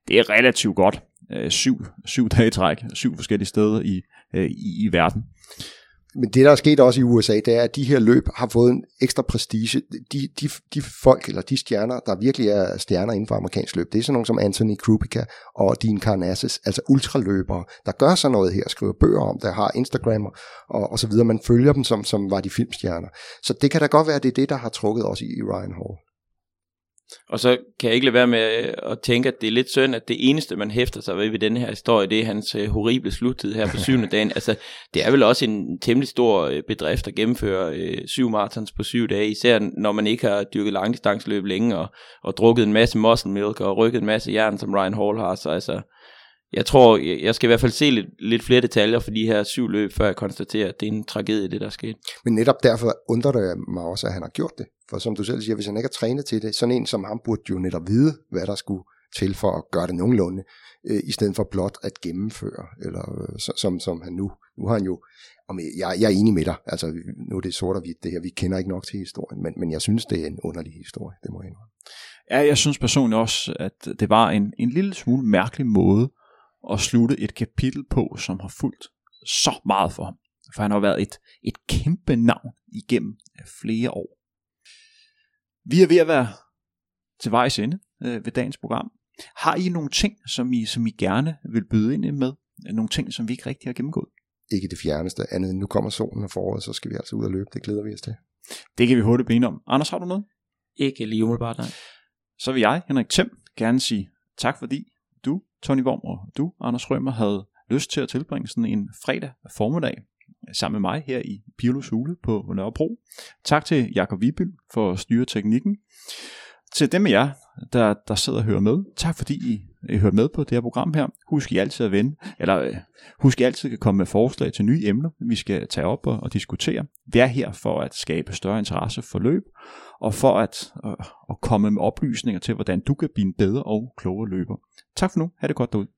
Det er relativt godt. Uh, syv, syv dage i træk, syv forskellige steder i, øh, i, i verden men det, der er sket også i USA, det er, at de her løb har fået en ekstra prestige. De, de, de folk, eller de stjerner, der virkelig er stjerner inden for amerikansk løb, det er sådan nogle som Anthony Krupika og Dean Karnassus, altså ultraløbere, der gør sådan noget her, skriver bøger om der har Instagram og, og så videre. Man følger dem, som, som var de filmstjerner. Så det kan da godt være, at det er det, der har trukket også i, i Ryan Hall. Og så kan jeg ikke lade være med øh, at tænke, at det er lidt synd, at det eneste, man hæfter sig ved ved denne her historie, det er hans øh, horrible sluttid her på syvende dagen. Altså, det er vel også en temmelig stor øh, bedrift at gennemføre uh, syv marathons på syv dage, især når man ikke har dyrket langdistanceløb længe, og, og drukket en masse muscle milk, og rykket en masse jern, som Ryan Hall har. Så altså, jeg tror, jeg skal i hvert fald se lidt, lidt flere detaljer for de her syv løb, før jeg konstaterer, at det er en tragedie, det der er sket. Men netop derfor undrer det mig også, at han har gjort det. For som du selv siger, hvis han ikke er trænet til det, sådan en som ham burde jo netop vide, hvad der skulle til for at gøre det nogenlunde, øh, i stedet for blot at gennemføre, eller øh, som, som han nu. Nu har han jo, og jeg, jeg er enig med dig, altså nu er det sort og hvidt det her, vi kender ikke nok til historien, men, men jeg synes, det er en underlig historie, det må jeg indrømme. Ja, jeg synes personligt også, at det var en, en lille smule mærkelig måde at slutte et kapitel på, som har fulgt så meget for ham. For han har været et, et kæmpe navn igennem flere år. Vi er ved at være til vejs ende øh, ved dagens program. Har I nogle ting, som I, som I gerne vil byde ind med? Nogle ting, som vi ikke rigtig har gennemgået? Ikke det fjerneste, andet end nu kommer solen og foråret, så skal vi altså ud og løbe. Det glæder vi os til. Det kan vi hurtigt blive om. Anders, har du noget? Ikke lige umiddelbart, nej. Så vil jeg, Henrik Thiem, gerne sige tak, fordi du, Tony Worm og du, Anders Rømer, havde lyst til at tilbringe sådan en fredag formiddag sammen med mig her i Pirlos Hule på Nørrebro. Tak til Jakob Vibyl for at styre teknikken. Til dem af jer, der, der sidder og hører med, tak fordi I, I hører med på det her program her. Husk I altid at vende, eller øh, husk I altid at komme med forslag til nye emner, vi skal tage op og, og diskutere. Vi er her for at skabe større interesse for løb, og for at, øh, at komme med oplysninger til, hvordan du kan blive en bedre og klogere løber. Tak for nu. Ha' det godt derude.